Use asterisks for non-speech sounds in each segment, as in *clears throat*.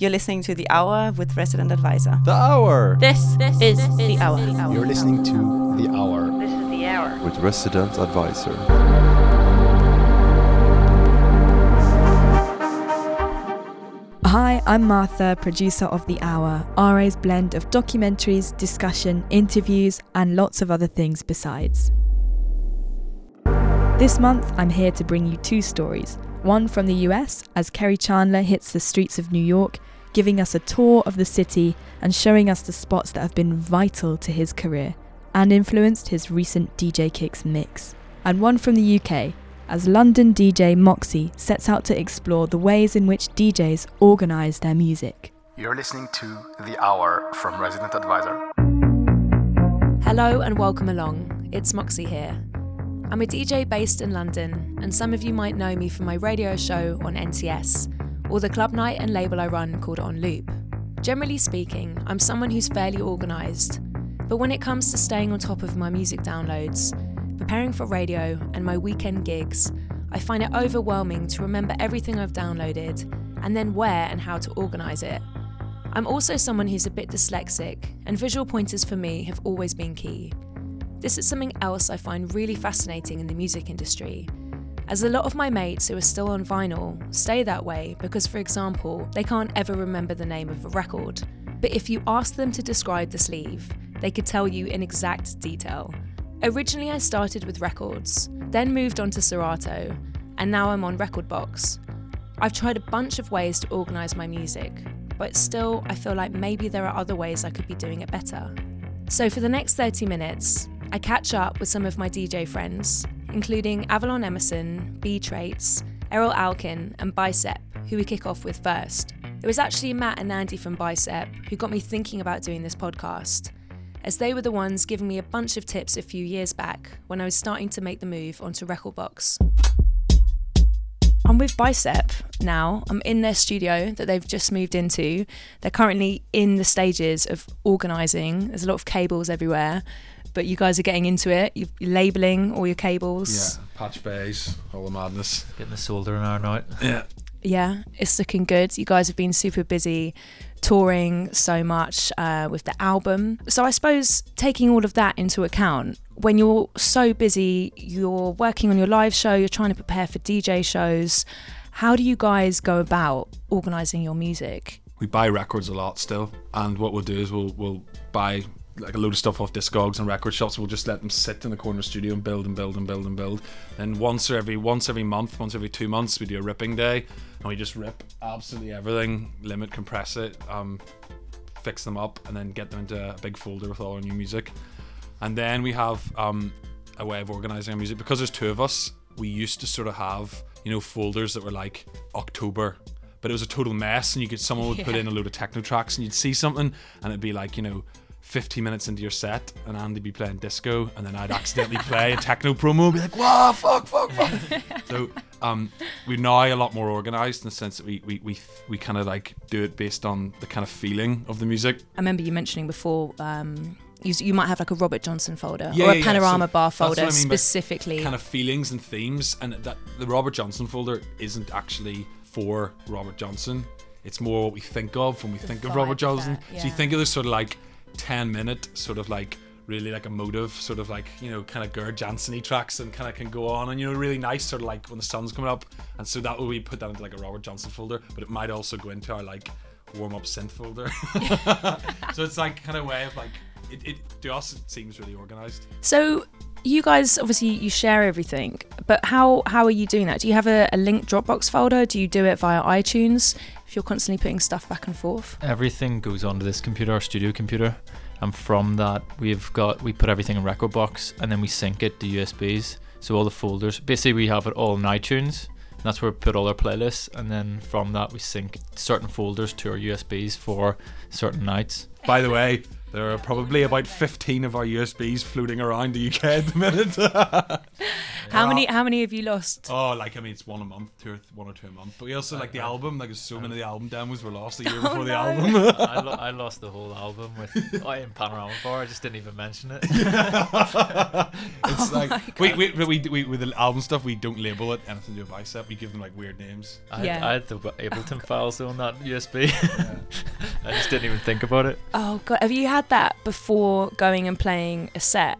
You're listening to The Hour with Resident Advisor. The Hour! This, this is, is The Hour. The hour. You're listening to The Hour. This is The Hour. With Resident Advisor. Hi, I'm Martha, producer of The Hour, RA's blend of documentaries, discussion, interviews, and lots of other things besides. This month, I'm here to bring you two stories. One from the US, as Kerri Chandler hits the streets of New York, giving us a tour of the city and showing us the spots that have been vital to his career and influenced his recent DJ Kicks mix. And one from the UK, as London DJ Moxie sets out to explore the ways in which DJs organise their music. You're listening to The Hour from Resident Advisor. Hello and welcome along. It's Moxie here. I'm a DJ based in London, and some of you might know me from my radio show on NTS, or the club night and label I run called On Loop. Generally speaking, I'm someone who's fairly organised, but when it comes to staying on top of my music downloads, preparing for radio, and my weekend gigs, I find it overwhelming to remember everything I've downloaded and then where and how to organise it. I'm also someone who's a bit dyslexic, and visual pointers for me have always been key. This is something else I find really fascinating in the music industry. As a lot of my mates who are still on vinyl stay that way because, for example, they can't ever remember the name of a record. But if you ask them to describe the sleeve, they could tell you in exact detail. Originally, I started with records, then moved on to Serato, and now I'm on Rekordbox. I've tried a bunch of ways to organise my music, but still, I feel like maybe there are other ways I could be doing it better. So, for the next 30 minutes, I catch up with some of my DJ friends, including Avalon Emerson, B Traits, Erol Alkan, and Bicep, who we kick off with first. It was actually Matt and Andy from Bicep who got me thinking about doing this podcast, as they were the ones giving me a bunch of tips a few years back when I was starting to make the move onto Rekordbox. I'm with Bicep now. I'm in their studio that they've just moved into. They're currently in the stages of organising. There's a lot of cables everywhere, but you guys are getting into it. You're labeling all your cables. Yeah, patch bays, all the madness. Getting the solder soldering iron out. Yeah. Yeah, it's looking good. You guys have been super busy touring so much uh, with the album. So I suppose taking all of that into account, when you're so busy, you're working on your live show, you're trying to prepare for DJ shows. How do you guys go about organising your music? We buy records a lot still, and what we'll do is we'll we'll buy like a load of stuff off Discogs and record shops. We'll just let them sit in the corner studio and build and build and build and build. Then once or every once every month, once every two months, we do a ripping day, and we just rip absolutely everything, limit, compress it, um, fix them up, and then get them into a big folder with all our new music. And then we have um, a way of organizing our music because there's two of us. We used to sort of have you know folders that were like October. But it was a total mess, and you could someone would put in a load of techno tracks, and you'd see something, and it'd be like you know 15 minutes into your set and Andy'd be playing disco and then I'd accidentally play a techno promo and be like, wow, fuck, fuck, fuck. *laughs* so um, we're now a lot more organised in the sense that we, we, we, we kind of like do it based on the kind of feeling of the music. I remember you mentioning before. Um, you, you might have like a Robert Johnson folder Yeah, or a yeah, yeah. panorama So bar folder I mean specifically. Kind of feelings and themes. And that the Robert Johnson folder isn't actually for Robert Johnson. It's more what we think of when we think of Robert Johnson. that, So you think of this sort of like 10 minute, sort of like really like emotive, sort of like, you know, kind of Gerd Janson tracks and kind of can go on and, you know, really nice, sort of like when the sun's coming up. And so that will we put that into like a Robert Johnson folder, but it might also go into our like warm up synth folder. *laughs* *laughs* so it's like kind of way of like, it, it to us it seems really organized. So you guys obviously you share everything, but how how are you doing that? Do you have a, a linked Dropbox folder? Do you do it via iTunes? If you're constantly putting stuff back and forth. Everything goes onto this computer, our studio computer, and from that we've got we put everything in Rekordbox and then we sync it to USBs. So all the folders, basically we have it all in iTunes. And that's where we put all our playlists, and then from that we sync certain folders to our USBs for certain nights. By the way, There are probably about 15 of our USBs floating around the UK at the minute. *laughs* *laughs* How many? How many have you lost? oh, like I mean, it's one a month, two or th- one or two a month. But we also like the album. Like, so oh. many of the album demos were lost a year *laughs* oh, before the album. I, lo- I lost the whole album with oh, in Panorama Bar. I just didn't even mention it. it's oh like we, we, we, we, with the album stuff, we don't label it anything to do with bicep. We give them like weird names. I, Yeah. had, I had the Ableton files on that USB. I just didn't even think about it. Oh god, have you had that before going and playing a set?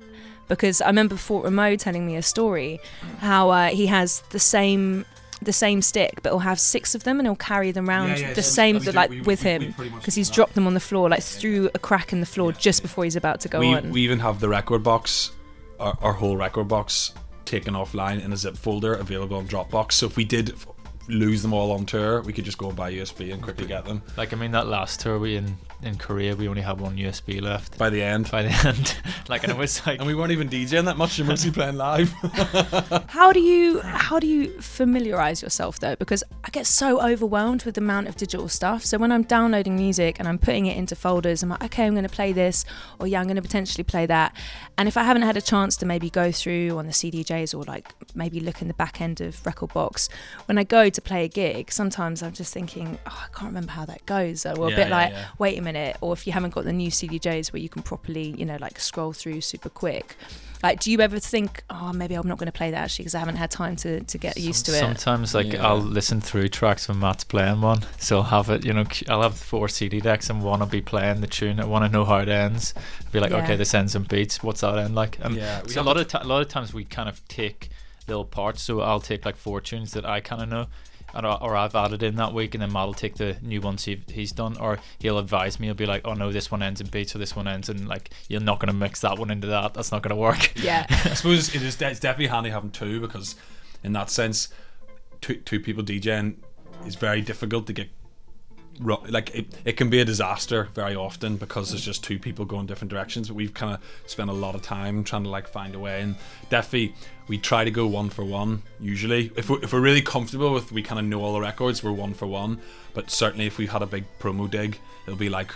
Because I remember Fort Romeau telling me a story how uh, he has the same the same stick, but he'll have six of them and he'll carry them around Yeah, yeah, the so same we like we- with we- we him because he's that. dropped them on the floor like through a crack in the floor just before he's about to go we, on. we even have the Rekordbox, our, our whole Rekordbox, taken offline in a zip folder available on Dropbox. So if we did f- lose them all on tour, we could just go and buy USB and quickly get them. Like I mean, that last tour we in in Korea, we only had one USB left By the end, by the end. *laughs* like and it was *laughs* like and we weren't even DJing that much. You're mostly playing live. *laughs* How do you how do you familiarize yourself though? Because I get so overwhelmed with the amount of digital stuff. So when I'm downloading music and I'm putting it into folders, I'm like, okay, I'm going to play this, or yeah, I'm going to potentially play that. And if I haven't had a chance to maybe go through on the CDJs or like maybe look in the back end of Rekordbox, when I go to play a gig, sometimes I'm just thinking, oh, I can't remember how that goes. Or a bit yeah, like, yeah. wait a minute. Or if you haven't got the new CDJs where you can properly, you know, like scroll through super quick. Like, do you ever think, oh, maybe I'm not going to play that actually because I haven't had time to, to get used to it? Sometimes, like Yeah. I'll listen through tracks when Matt's playing one, so I'll have it. You know, I'll have four CD decks, and one will be playing the tune. I want to know how it ends. I'll be like, Yeah. okay, this ends in beats. What's that end like? And Yeah, so a lot of ti a lot of times we kind of take little parts. So I'll take like four tunes that I kind of know. And, or or I've added in that week, and then Matt will take the new ones he, he's done, or he'll advise me. He'll be like, "Oh no, this one ends in beats, so this one ends in like you're not gonna mix that one into that. That's not gonna work." yeah. *laughs* I suppose it is. It's definitely handy having two because, in that sense, two two people DJing is very difficult to get. Like it, it can be a disaster very often because there's just two people going different directions. But we've kind of spent a lot of time trying to like find a way, and definitely we try to go one for one. Usually, if we're, if we're really comfortable with, we kind of know all the records, we're one for one. But certainly, if we had a big promo dig, it'll be like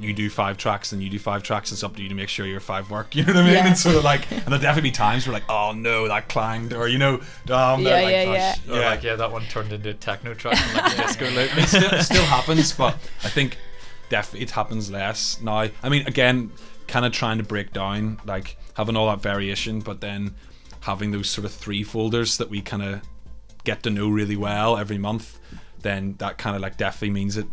you do five tracks and you do five tracks. It's up to you to make sure your five work. *laughs* You know what I mean? Yeah. It's sort of like, and there'll definitely be times where like, oh no, that clanged, or you know, um, Yeah, like, yeah, oh, yeah. sh- Or like, yeah, that one turned into a techno track, and, like a *laughs* disco loop. it still, it still happens, but I think definitely it happens less now. I mean, again, kind of trying to break down like having all that variation, but then having those sort of three folders that we kind of get to know really well every month. Then that kind of like definitely means that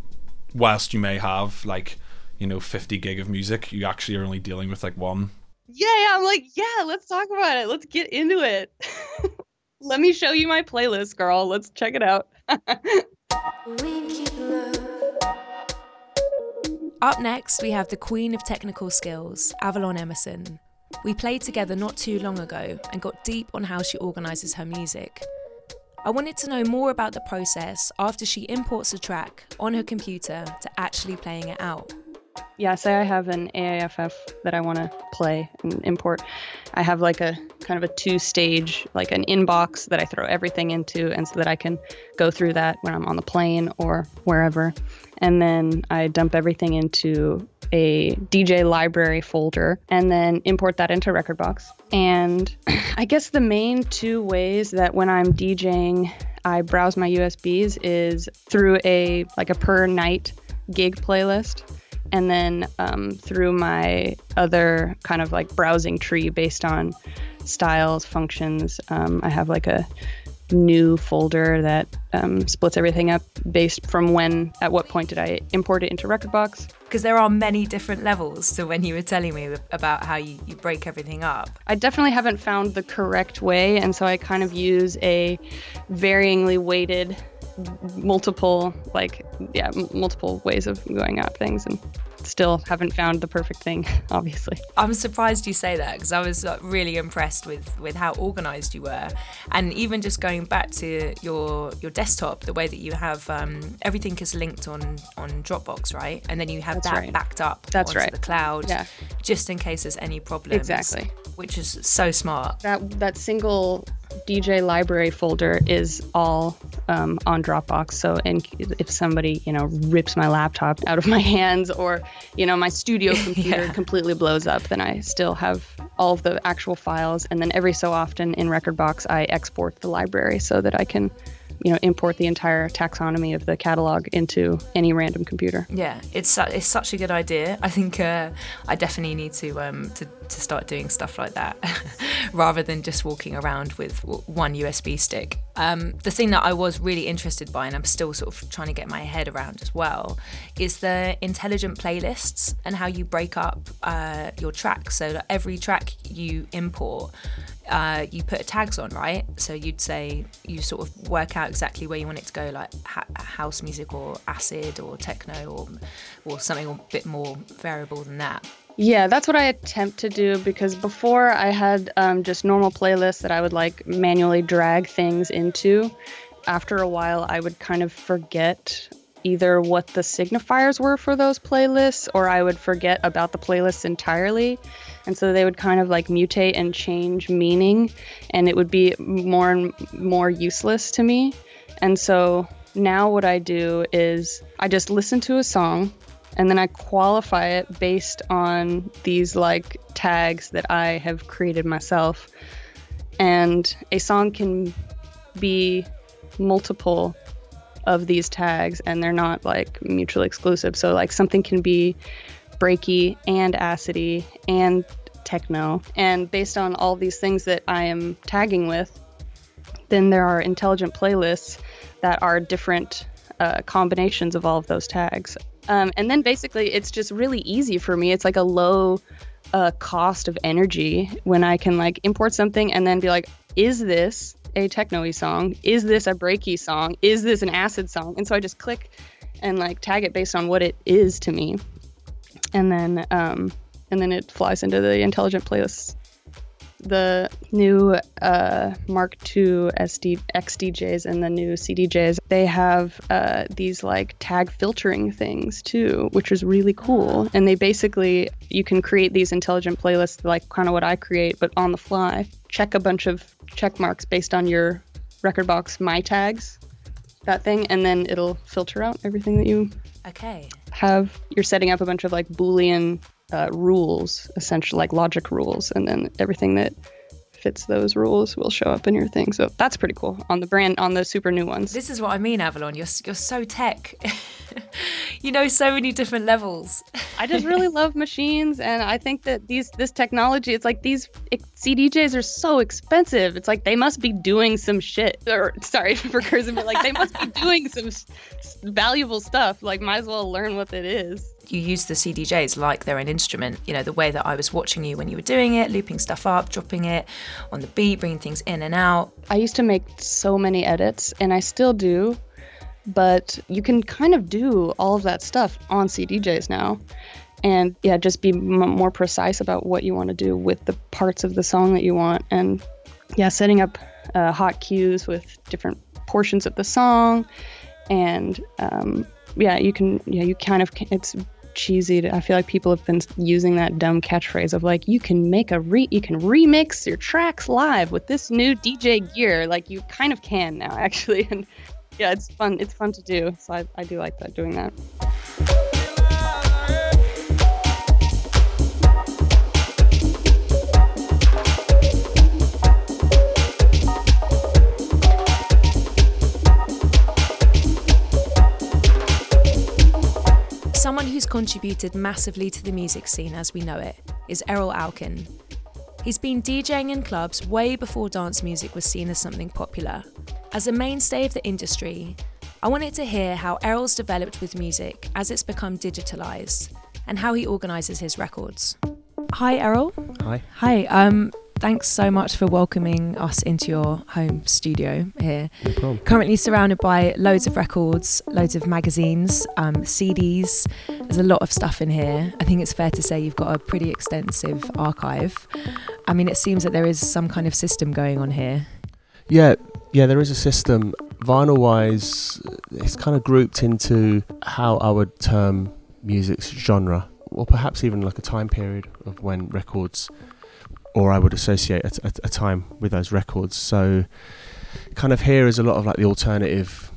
whilst you may have like you know 50 gig of music, you actually are only dealing with like one. Yeah, yeah, I'm like, yeah, let's talk about it. Let's get into it. *laughs* Let me show you my playlist, girl. Let's check it out. *laughs* Up next, we have the queen of technical skills, Avalon Emerson. We played together not too long ago and got deep on how she organises her music. I wanted to know more about the process after she imports a track on her computer to actually playing it out. Yeah, say I have an AIFF that I want to play and import. I have like a kind of a two stage, like an inbox that I throw everything into, and so that I can go through that when I'm on the plane or wherever. And then I dump everything into a DJ library folder and then import that into Rekordbox. And *clears throat* I guess the main two ways that when I'm DJing, I browse my USBs is through a like a per night gig playlist and then um, through my other kind of like browsing tree based on styles, functions, um, I have like a new folder that um, splits everything up based from when, at what point did I import it into Rekordbox. Because there are many different levels to when you were telling me about how you, you break everything up. I definitely haven't found the correct way, and so I kind of use a varyingly weighted multiple like yeah multiple ways of going at things and still haven't found the perfect thing *laughs* obviously I'm surprised you say that because I was uh, really impressed with with how organized you were, and even just going back to your your desktop, the way that you have um, everything is linked on on Dropbox, right? And then you have That's that right. backed up That's onto right. the cloud, Yeah. just in case there's any problems. Exactly. Which is so smart. that that single DJ library folder is all um, on Dropbox. So, and if somebody, you know, rips my laptop out of my *laughs* hands or, you know, my studio *laughs* computer Yeah. completely blows up, then I still have all of the actual files. And then every so often in Rekordbox, I export the library so that I can, you know, import the entire taxonomy of the catalog into any random computer. Yeah, it's su- it's such a good idea. I think uh, I definitely need to um to, to start doing stuff like that *laughs* rather than just walking around with one USB stick. Um, the thing that I was really interested by, and I'm still sort of trying to get my head around as well, is the intelligent playlists and how you break up uh, your tracks. So that every track you import. Uh, you put tags on, right? So you'd say you sort of work out exactly where you want it to go, like ha- house music or acid or techno or or something a bit more variable than that. Yeah, that's what I attempt to do because before I had um, just normal playlists that I would like manually drag things into. After a while, I would kind of forget either what the signifiers were for those playlists or I would forget about the playlists entirely. And so they would kind of like mutate and change meaning, and it would be more and more useless to me. And so now what I do is I just listen to a song and then I qualify it based on these like tags that I have created myself. And a song can be multiple of these tags and they're not like mutually exclusive. So like something can be breaky and acidy and techno. And based on all these things that I am tagging with, then there are intelligent playlists that are different uh, combinations of all of those tags. Um, and then basically, it's just really easy for me. It's like a low uh, cost of energy when I can like import something and then be like, is this a techno song? Is this a breaky song? Is this an acid song? And so I just click and like tag it based on what it is to me, and then um, and then it flies into the intelligent playlists. The new uh, Mark II SD XDJs and the new CDJs, they have uh, these like tag filtering things too, which is really cool. And they basically you can create these intelligent playlists like kind of what I create, but on the fly. Check a bunch of check marks based on your Rekordbox my tags, that thing, and then it'll filter out everything that you Okay. have you're setting up a bunch of like boolean uh, rules essentially like logic rules and then everything that fits those rules will show up in your thing so that's pretty cool on the brand on the super new ones This is what I mean, Avalon. You're you're so tech. *laughs* *laughs* you know so many different levels. i just really *laughs* love machines and i think that these this technology it's like these cdjs are so expensive it's like they must be doing some shit or sorry *laughs* for cursing but like they must be doing some valuable stuff like might as well learn what it is You use the CDJs like they're an instrument. You know the way that I was watching you when you were doing it, looping stuff up, dropping it on the beat, bringing things in and out. I used to make so many edits, and I still do, but you can kind of do all of that stuff on CDJs now. And yeah, just be m- more precise about what you want to do with the parts of the song that you want. And yeah, setting up uh, hot cues with different portions of the song. And um, yeah, you can, yeah, you kind of, ca- it's cheesy. To, I feel like people have been using that dumb catchphrase of like, you can make a re, you can remix your tracks live with this new DJ gear. Like you kind of can now, *laughs* actually. And yeah, it's fun. It's fun to do. So I, I do like that doing that. Someone who's contributed massively to the music scene as we know it is Erol Alkan. He's been DJing in clubs way before dance music was seen as something popular. As a mainstay of the industry, I wanted to hear how Erol's developed with music as it's become digitalized and how he organizes his records. Hi, Erol. Hi. Hi. Um, thanks so much for welcoming us into your home studio here. No problem. Currently surrounded by loads of records, loads of magazines, um, CDs. There's a lot of stuff in here. I think it's fair to say you've got a pretty extensive archive. I mean, it seems that there is some kind of system going on here. Yeah, yeah, there is a system. Vinyl wise, it's kind of grouped into how I would term music's genre, or perhaps even like a time period of when records, or I would associate a, a, a time with those records. So kind of here is a lot of like the alternative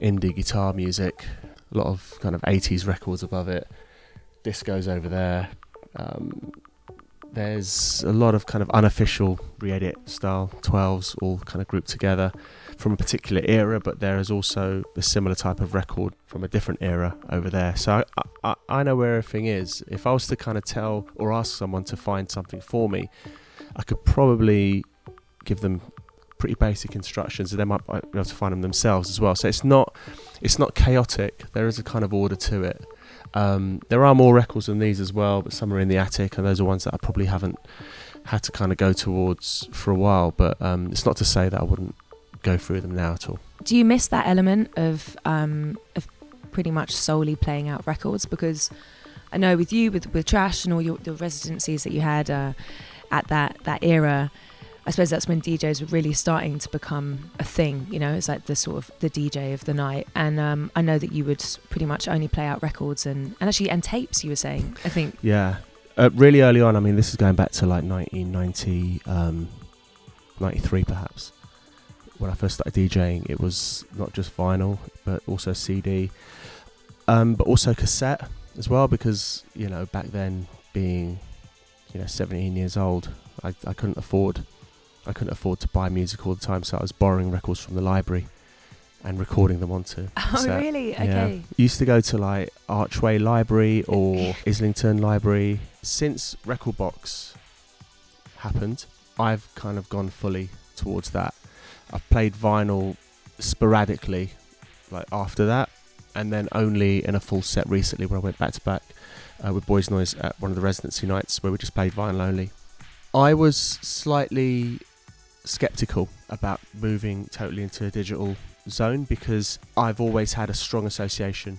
indie guitar music, a lot of kind of 80s records above it, discos over there. Um, there's a lot of kind of unofficial re-edit style 12s all kind of grouped together from a particular era, but there is also a similar type of record from a different era over there. So I, I, I know where everything is. If I was to kind of tell or ask someone to find something for me, I could probably give them pretty basic instructions, and they might be able to find them themselves as well. So it's not it's not chaotic. There is a kind of order to it. Um, there are more records than these as well, but some are in the attic, and those are ones that I probably haven't had to kind of go towards for a while. But um, it's not to say that I wouldn't go through them now at all. Do you miss that element of um, of pretty much solely playing out records? Because I know with you, with with Trash and all your, your residencies that you had uh, at that that era, I suppose that's when DJs were really starting to become a thing. You know, it's like the sort of the DJ of the night. And um, I know that you would pretty much only play out records and, and actually and tapes. You were saying, I think. Yeah, uh, really early on. I mean, this is going back to like 1990, um, 93 perhaps. When I first started DJing, it was not just vinyl, but also CD, um, but also cassette as well. Because you know, back then, being you know 17 years old, I, I couldn't afford I couldn't afford to buy music all the time, so I was borrowing records from the library and recording them onto. *laughs* Oh, cassette. really? Yeah. Okay. Used to go to like Archway Library or *laughs* Islington Library. Since Rekordbox happened, I've kind of gone fully towards that. I've played vinyl sporadically, like after that, and then only in a full set recently when I went back to back uh, with Boys Noize at one of the residency nights where we just played vinyl only. I was slightly skeptical about moving totally into a digital zone because I've always had a strong association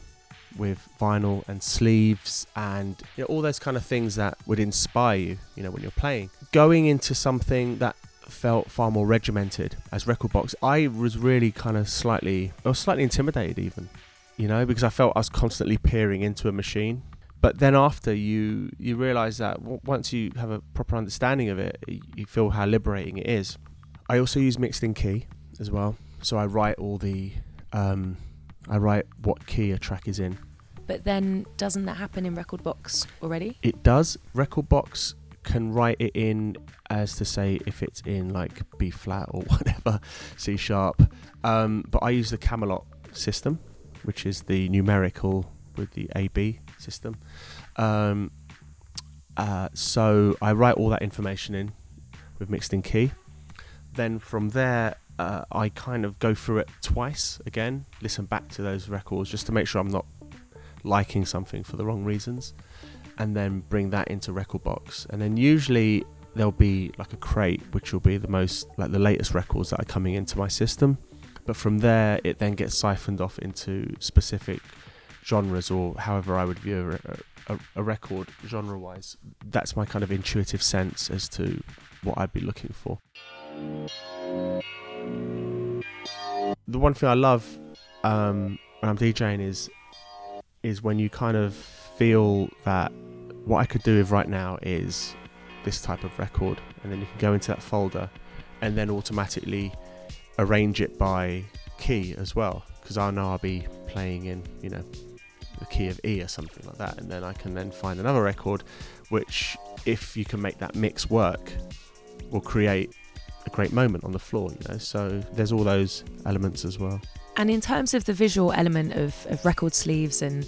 with vinyl and sleeves and you know, all those kind of things that would inspire you, you know, when you're playing. Going into something that felt far more regimented as Rekordbox, I was really kind of slightly, I was slightly intimidated even, you know, because I felt I was constantly peering into a machine. But then after you, you realize that w- once you have a proper understanding of it, you feel how liberating it is. I also use mixed in key as well, so I write all the, um, I write what key a track is in. But then doesn't that happen in Rekordbox already? It does. Rekordbox can write it in as to say if it's in like B flat or *laughs* whatever, C sharp. Um, but I use the Camelot system, which is the numerical with the AB system. Um, uh, so I write all that information in with mixed in key. Then from there, uh, I kind of go through it twice again, listen back to those records just to make sure I'm not liking something for the wrong reasons, and then bring that into Rekordbox. And then usually there'll be like a crate, which will be the most like the latest records that are coming into my system. But from there, it then gets siphoned off into specific genres or however I would view a, a, a record genre wise. That's my kind of intuitive sense as to what I'd be looking for. The one thing I love um, when I'm DJing is is when you kind of feel that what I could do with right now is this type of record, and then you can go into that folder and then automatically arrange it by key as well, because I know I'll be playing in, you know, the key of E or something like that, and then I can then find another record, which, if you can make that mix work, will create a great moment on the floor, you know. So there's all those elements as well. And in terms of the visual element of, of record sleeves and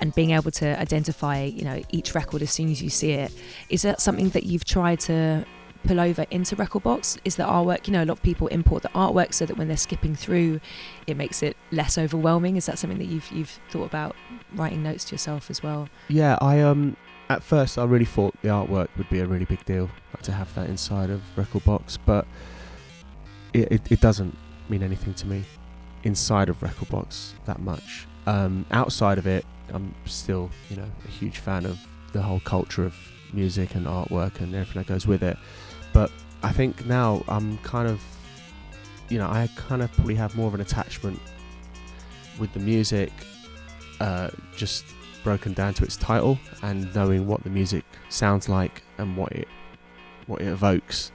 and being able to identify, you know, each record as soon as you see it, is that something that you've tried to pull over into Rekordbox? Is the artwork, you know, a lot of people import the artwork so that when they're skipping through, it makes it less overwhelming. Is that something that you've you've thought about writing notes to yourself as well? Yeah, I um at first I really thought the artwork would be a really big deal to have that inside of Rekordbox, but it, it, it doesn't mean anything to me inside of Rekordbox that much. Um, outside of it, I'm still you know a huge fan of the whole culture of music and artwork and everything that goes with it. But I think now I'm kind of you know I kind of probably have more of an attachment with the music, uh, just broken down to its title and knowing what the music sounds like and what it what it evokes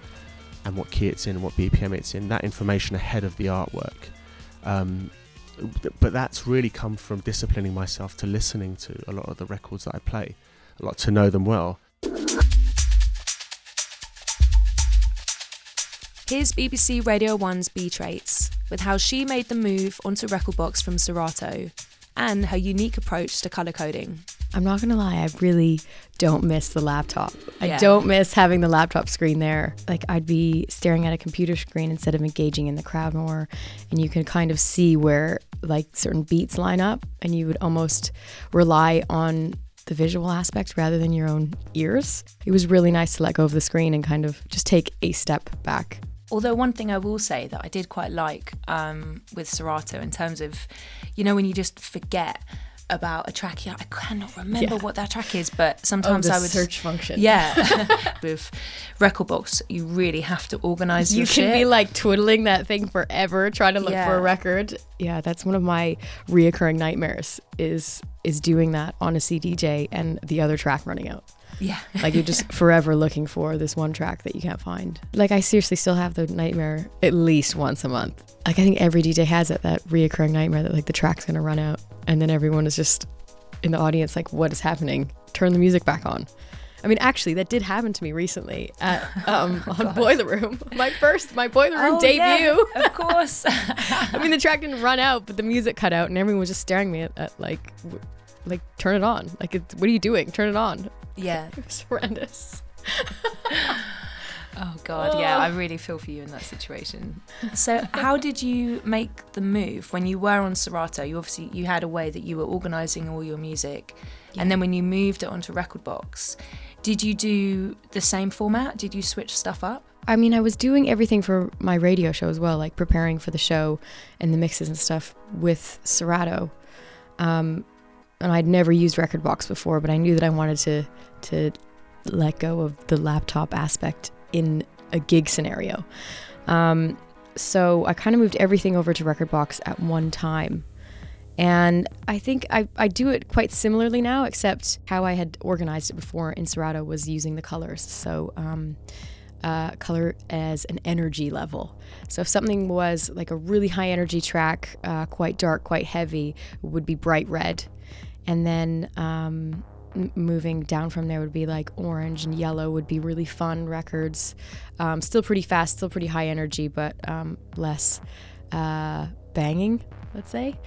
and what key it's in and what BPM it's in, that information ahead of the artwork. Um, but that's really come from disciplining myself to listening to a lot of the records that I play, a lot to know them well. Here's BBC Radio 1's B Traits with how she made the move onto Rekordbox from Serato and her unique approach to colour coding. I'm not gonna lie, I really don't miss the laptop. I don't miss having the laptop screen there. Like I'd be staring at a computer screen instead of engaging in the crowd more, and you can kind of see where like certain beats line up, and you would almost rely on the visual aspect rather than your own ears. It was really nice to let go of the screen and kind of just take a step back. Although one thing I will say that I did quite like um, with Serato in terms of, you know, when you just forget about a track, yeah, I cannot remember Yeah. what that track is, but sometimes the I would search function. Yeah, *laughs* *laughs* with Rekordbox, you really have to organize you your can shit. be like twiddling that thing forever trying to look for a record yeah that's one of my reoccurring nightmares is is doing that on a cdj and the other track running out yeah, *laughs* like you're just forever looking for this one track that you can't find like i seriously still have the nightmare at least once a month like i think every dj has it that reoccurring nightmare that like the track's gonna run out and then everyone is just in the audience like what is happening turn the music back on I mean, actually, that did happen to me recently at *laughs* um, on Boiler Room. *laughs* My first, my Boiler Room Oh, debut. yeah, of course. I mean, the track didn't run out, but the music cut out, and everyone was just staring at me at, at like, w- like turn it on. Like, it's, what are you doing? Turn it on. Yeah. *laughs* It was horrendous. *laughs* Oh God, yeah, I really feel for you in that situation. So, how did you make the move when you were on Serato? You obviously you had a way that you were organizing all your music, and then when you moved it onto Rekordbox, did you do the same format? Did you switch stuff up? I mean, I was doing everything for my radio show as well, like preparing for the show and the mixes and stuff with Serato. Um, and I'd never used Rekordbox before, but I knew that I wanted to to let go of the laptop aspect in a gig scenario. Um, so I kind of moved everything over to Rekordbox at one time. And I think I, I do it quite similarly now, except how I had organized it before in Serato was using the colors. So um, uh, color as an energy level. So if something was like a really high energy track, uh, quite dark, quite heavy, would be bright red. And then um, moving down from there would be like orange and yellow would be really fun records. Um, still pretty fast, still pretty high energy, but um, less uh, banging, let's say.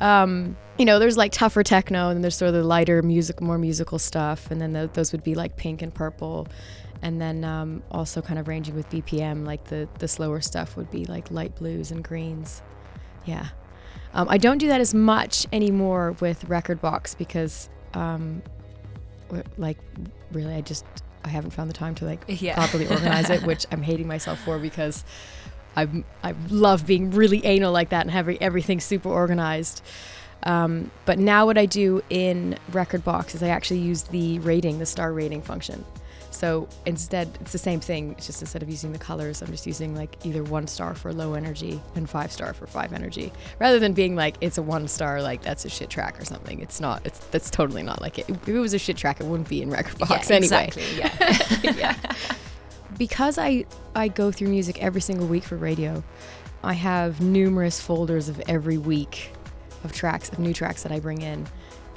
Um, you know, there's like tougher techno, and then there's sort of the lighter music, more musical stuff, and then tho- those would be like pink and purple. And then um, also kind of ranging with BPM, like the the slower stuff would be like light blues and greens. Yeah. Um, I don't do that as much anymore with Rekordbox because, um, like, really, I just I haven't found the time to like Yeah. properly organize it, *laughs* which I'm hating myself for because I I love being really anal like that and having everything super organized. Um, but now what I do in Rekordbox is I actually use the rating, the star rating function. So instead, it's the same thing. It's just instead of using the colors, I'm just using like either one star for low energy and five star for five energy, rather than being like it's a one star, like that's a shit track or something. It's not. It's that's totally not like it. If it was a shit track, it wouldn't be in Rekordbox yeah, anyway exactly. Yeah. *laughs* *laughs* yeah. *laughs* Because I I go through music every single week for radio, I have numerous folders of every week of tracks of new tracks that I bring in.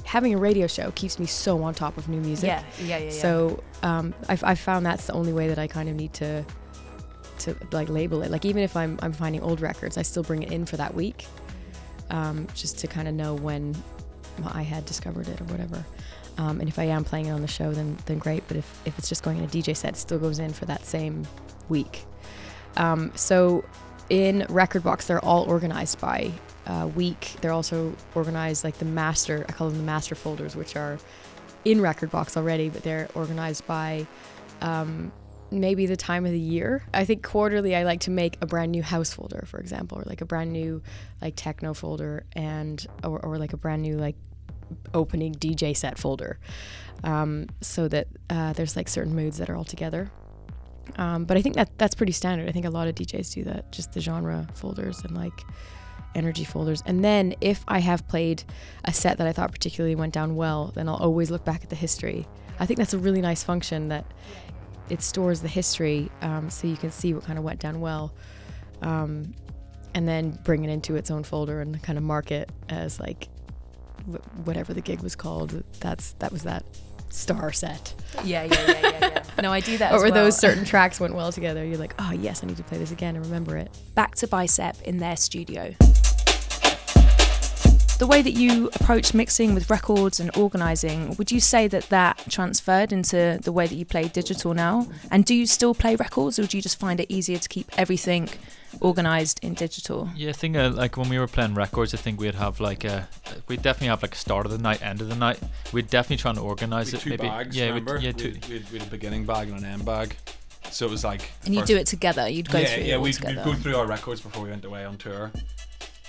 Having a radio show keeps me so on top of new music. yeah, yeah, yeah, yeah. So um, I've, I've found that's the only way that I kind of need to to like label it. Like even if I'm I'm finding old records, I still bring it in for that week, um, just to kind of know when I had discovered it or whatever. Um, and if I am playing it on the show, then then great. But if, if it's just going in a DJ set, it still goes in for that same week. Um, so in Rekordbox, they're all organized by uh, week. They're also organized like the master. I call them the master folders, which are in Rekordbox already, but they're organized by um, maybe the time of the year. I think quarterly I like to make a brand new house folder, for example, or like a brand new like techno folder and or, or like a brand new like opening DJ set folder, um, so that uh, there's like certain moods that are all together. Um, but I think that that's pretty standard. I think a lot of DJs do that, just the genre folders and like energy folders. And then if I have played a set that I thought particularly went down well, then I'll always look back at the history. I think that's a really nice function that it stores the history, um, so you can see what kind of went down well, um, and then bring it into its own folder and kind of mark it as like wh- whatever the gig was called. That's that was that star set. Yeah, yeah, yeah, yeah, yeah. *laughs* No, I do that. or as well. those certain tracks went well together. You're like, oh yes, I need to play this again and remember it. Back to Bicep in their studio. The way that you approach mixing with records and organising, would you say that that transferred into the way that you play digital now? And do you still play records, or do you just find it easier to keep everything organised in digital? Yeah, I think uh, like when we were playing records, I think we'd have like a, we'd definitely have like a start of the night, end of the night. We'd definitely try and organise it. two maybe bags, yeah, remember? we'd, yeah, we, two, had, we, had, we had a beginning bag and an end bag. So it was like. And you do it together. You'd go yeah, through yeah, it all we'd, together. we'd go through our records before we went away on tour.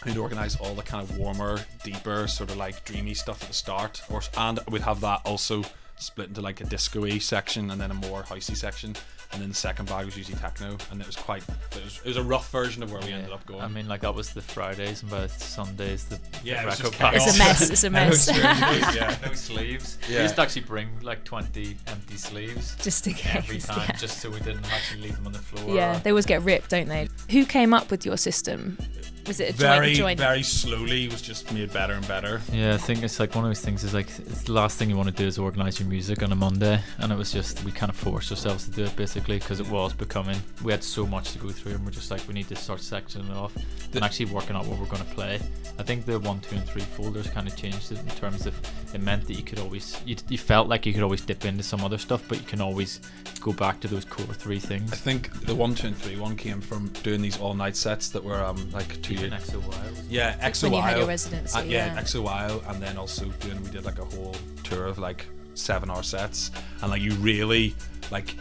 We'd organise all the kind of warmer, deeper, sort of like dreamy stuff at the start, or and we'd have that also split into like a disco-y section and then a more housey section, and then the second bag was usually techno, and it was quite. It was, it was a rough version of where we ended up going. I mean, like that was the Fridays, and by Sundays the Yeah, the it was record just pack. It's a mess, it's a *laughs* mess. sleeves, *laughs* yeah. no sleeves. We used to actually bring like twenty empty sleeves Just in every time, yeah. just so we didn't actually leave them on the floor. Yeah, they always get ripped, don't they? Who came up with your system? Was it a very, joint? joint? very slowly was just made better and better. Yeah, I think it's like one of those things is like it's the last thing you want to do is organize your music on a Monday, and it was just we kind of forced ourselves to do it basically because it was becoming we had so much to go through, and we're just like we need to start sectioning it off and actually working out what we're going to play. I think the one, two, and three folders kind of changed it in terms of it meant that you could always you, you felt like you could always dip into some other stuff, but you can always go back to those core three things. I think the one, two, and three one came from doing these all night sets that were um like two Even years. XOYO was- Yeah, XOYO. When you had your residency, uh, yeah, yeah. XOYO, and then also doing we did like a whole tour of like seven hour sets, and like you really like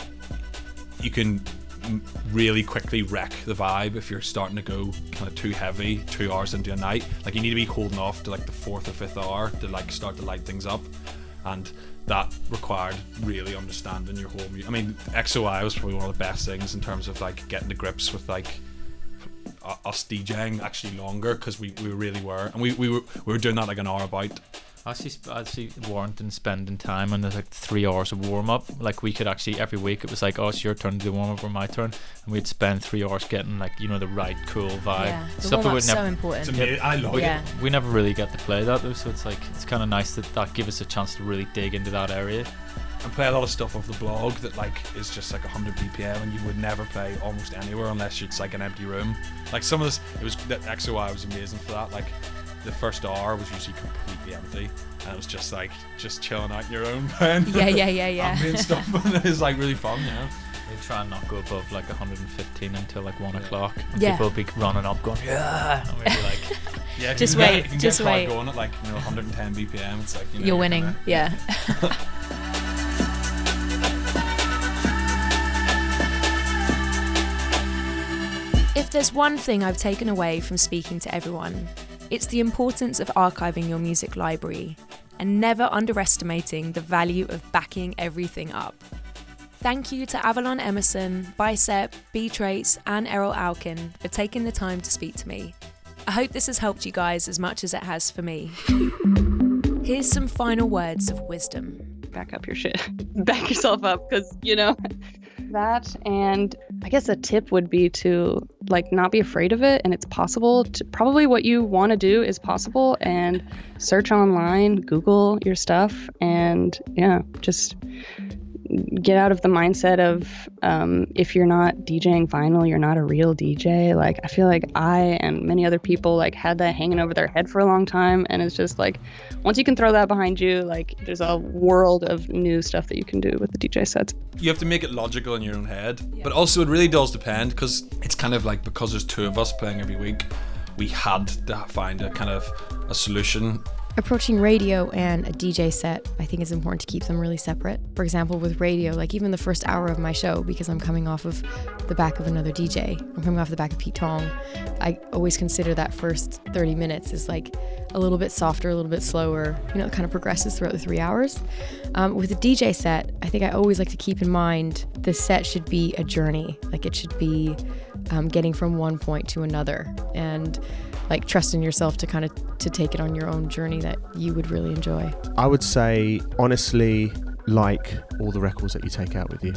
you can really quickly wreck the vibe if you're starting to go kind of too heavy two hours into a night. Like you need to be holding off to like the fourth or fifth hour to like start to light things up, and that required really understanding your whole. Mu- I mean, XOYO was probably one of the best things in terms of like getting to grips with like u- us DJing actually longer because we, we really were, and we, we were we were doing that like an hour about. Actually, sp- actually warranting spending time on the like three hours of warm up. Like we could actually every week it was like, oh, it's your turn to do warm up or my turn, and we'd spend three hours getting like you know the right cool vibe. Yeah, the Stuff that warm-up's we'd so never. important. It's amazing. I love Yeah. it. We never really get to play that though, so it's like it's kind of nice that that gives us a chance to really dig into that area. And play a lot of stuff off the blog that like is just like 100 BPM and you would never play almost anywhere unless it's like an empty room. Like some of this, it was that XOYO was amazing for that. Like the first hour was usually completely empty and it was just like just chilling out in your own *laughs* playing. Yeah, yeah, yeah, yeah. ambient stuff. *laughs* and it was like really fun, you know. We try and not go above like 115 until like one o'clock. And Yeah. people will be running up going, yeah. And we'd be like, *laughs* Yeah, if Just wait, Get, if you can just get a crowd wait. going at like you know 110 BPM. It's like you know, You're winning. kinda- Yeah. If there's one thing I've taken away from speaking to everyone, it's the importance of archiving your music library and never underestimating the value of backing everything up. Thank you to Avalon Emerson, Bicep, B Traits, and Erol Alkan for taking the time to speak to me. I hope this has helped you guys as much as it has for me. Here's some final words of wisdom. back up your shit. *laughs* back yourself up because, you know, that. And I guess a tip would be to like not be afraid of it and it's possible. To, probably what you want to do is possible and search online, Google your stuff, and yeah, just get out of the mindset of um, if you're not DJing vinyl, you're not a real DJ. Like I feel like I and many other people like had that hanging over their head for a long time, and it's just like once you can throw that behind you, like there's a world of new stuff that you can do with the DJ sets. you have to make it logical in your own head. But also, it really does depend because it's kind of like because there's two of us playing every week, we had to find a kind of a solution. Approaching radio and a DJ set, I think it's important to keep them really separate. For example, with radio, like even the first hour of my show, because I'm coming off of the back of another DJ, I'm coming off the back of Pete Tong, I always consider that first 30 minutes is like a little bit softer, a little bit slower, you know, it kind of progresses throughout the three hours. Um, with a DJ set, I think I always like to keep in mind the set should be a journey. Like it should be um, getting from one point to another. And like trusting yourself to kind of to take it on your own journey that you would really enjoy. I would say, honestly, like all the records that you take out with you.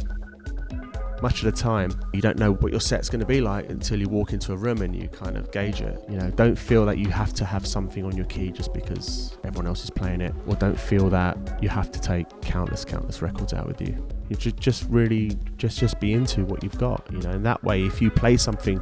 much of the time, you don't know what your set's going to be like until you walk into a room and you kind of gauge it. You know, don't feel that you have to have something on your key just because everyone else is playing it, or don't feel that you have to take countless, countless records out with you. You just, just really, just, just be into what you've got. You know, and that way, if you play something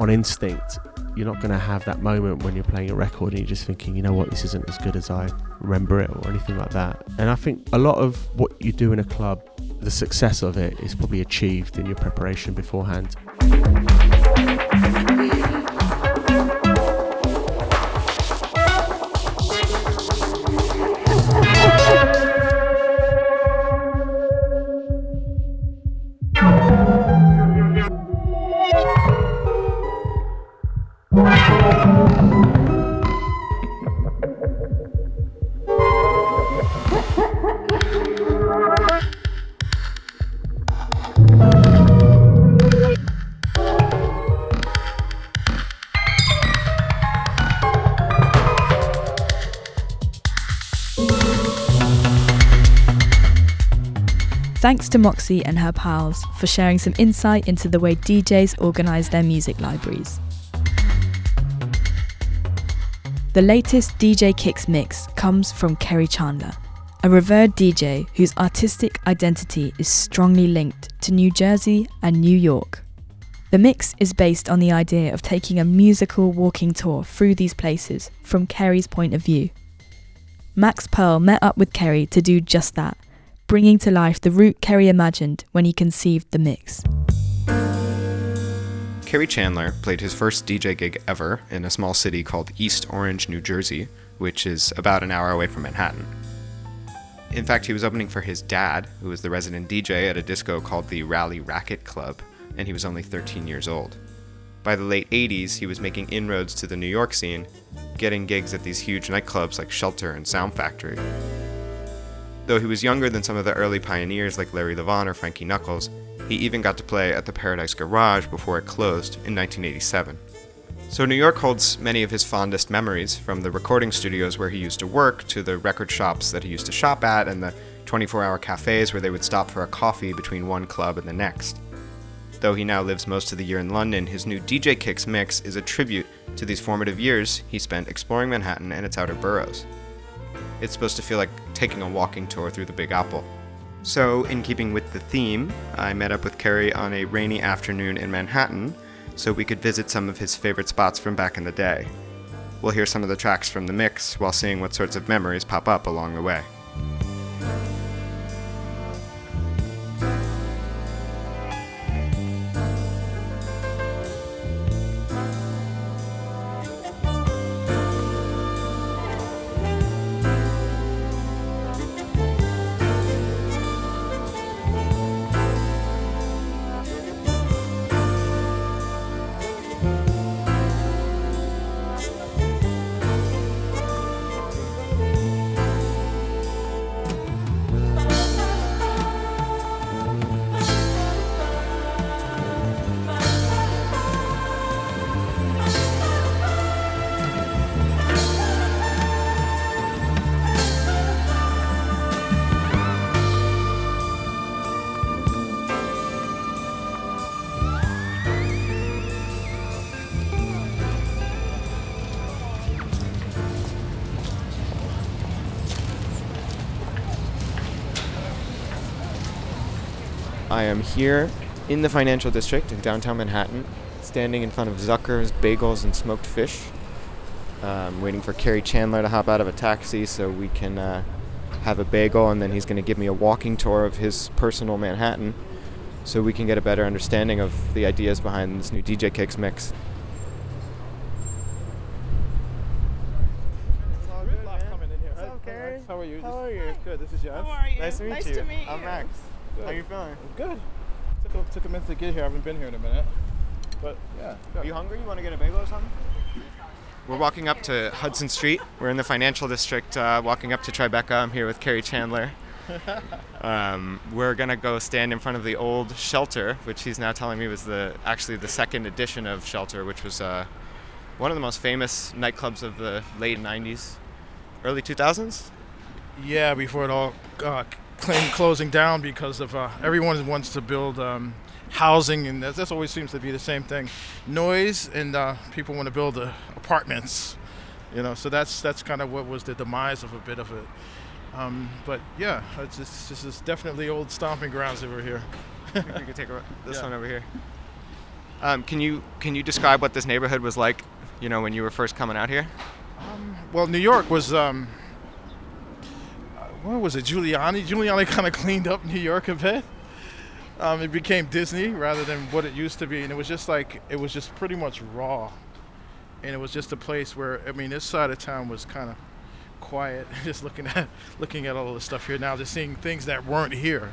on instinct, you're not going to have that moment when you're playing a record and you're just thinking, you know what, this isn't as good as I remember it or anything like that. And I think a lot of what you do in a club, the success of it is probably achieved in your preparation beforehand. Thanks to Moxie and her pals for sharing some insight into the way DJs organise their music libraries. The latest DJ Kicks mix comes from Kerri Chandler, a revered DJ whose artistic identity is strongly linked to New Jersey and New York. The mix is based on the idea of taking a musical walking tour through these places from Kerri's point of view. Max Pearl met up with Kerri to do just that bringing to life the route Kerri imagined when he conceived the mix. Kerri Chandler played his first DJ gig ever in a small city called East Orange, New Jersey, which is about an hour away from Manhattan. In fact, he was opening for his dad, who was the resident DJ at a disco called the Rally Racket Club, and he was only 13 years old. By the late 80s, he was making inroads to the New York scene, getting gigs at these huge nightclubs like Shelter and Sound Factory. Though he was younger than some of the early pioneers like Larry Levan or Frankie Knuckles, he even got to play at the Paradise Garage before it closed in 1987. So New York holds many of his fondest memories, from the recording studios where he used to work to the record shops that he used to shop at and the 24 hour cafes where they would stop for a coffee between one club and the next. Though he now lives most of the year in London, his new DJ Kicks mix is a tribute to these formative years he spent exploring Manhattan and its outer boroughs it's supposed to feel like taking a walking tour through the Big Apple. So, in keeping with the theme, I met up with Kerri on a rainy afternoon in Manhattan so we could visit some of his favorite spots from back in the day. We'll hear some of the tracks from the mix while seeing what sorts of memories pop up along the way. I am here in the financial district in downtown Manhattan, standing in front of Zucker's Bagels and Smoked Fish. Um, waiting for Kerri Chandler to hop out of a taxi so we can uh, have a bagel, and then he's going to give me a walking tour of his personal Manhattan so we can get a better understanding of the ideas behind this new DJ Kicks mix. How are you? How are you? Good. This is Jeff. How are you? Nice to meet Nice you. to meet I'm you. Max. Good. How you feeling? Good. Took a, took a minute to get here. I haven't been here in a minute. But yeah. Are you hungry? You want to get a bagel or something? We're walking up to Hudson Street. We're in the financial district, uh, walking up to Tribeca. I'm here with Kerri Chandler. *laughs* Um, we're gonna go stand in front of the old Shelter, which he's now telling me was the actually the second edition of Shelter, which was uh, one of the most famous nightclubs of the late '90s, early 2000s. Yeah, before it all uh, claimed closing down because of uh, everyone wants to build um, housing, and that, always seems to be the same thing. Noise, and uh, people want to build uh, apartments. You know, so that's that's kind of what was the demise of a bit of it. Um, but yeah, it's just, this is definitely old stomping grounds over here. you could take a, *laughs* this Yeah. one over here. Um, can you can you describe what this neighborhood was like? You know, when you were first coming out here. Well, New York was um, what was it? Giuliani. Giuliani kind of cleaned up New York a bit. Um, it became Disney rather than what it used to be, and it was just like it was just pretty much raw, and it was just a place where I mean, this side of town was kind of quiet, *laughs* just looking at looking at all the stuff here now, just seeing things that weren't here.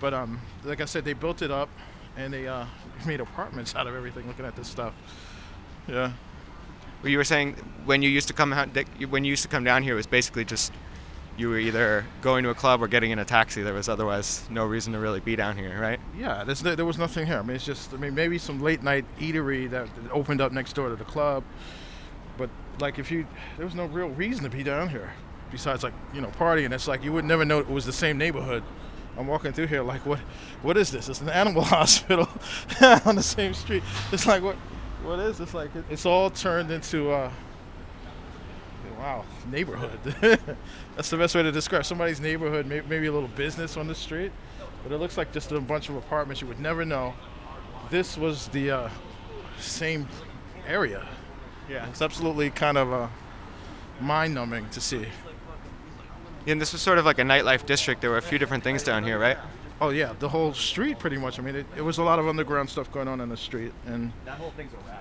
But um, like I said, they built it up, and they uh, *laughs* made apartments out of everything. Looking at this stuff, yeah. Well, you were saying when you used to come out, when you used to come down here, it was basically just you were either going to a club or getting in a taxi. There was otherwise no reason to really be down here, right? Yeah, there's, there was nothing here. I mean, it's just, I mean, maybe some late night eatery that that opened up next door to the club. But, like, if you, there was no real reason to be down here besides, like, you know, partying. It's like you would never know it was the same neighborhood. I'm walking through here, like, what, what is this? It's an animal *laughs* hospital *laughs* on the same street. It's like, what, what is this? Like, it, it's all turned into, uh, wow, neighborhood. *laughs* That's the best way to describe somebody's neighborhood. Maybe, maybe a little business on the street, but it looks like just a bunch of apartments. You would never know. This was the uh, same area. Yeah. It's absolutely kind of uh, mind-numbing to see. And this was sort of like a nightlife district. There were a few different things down here, right? Oh yeah, the whole street pretty much. I mean, it, it was a lot of underground stuff going on in the street, and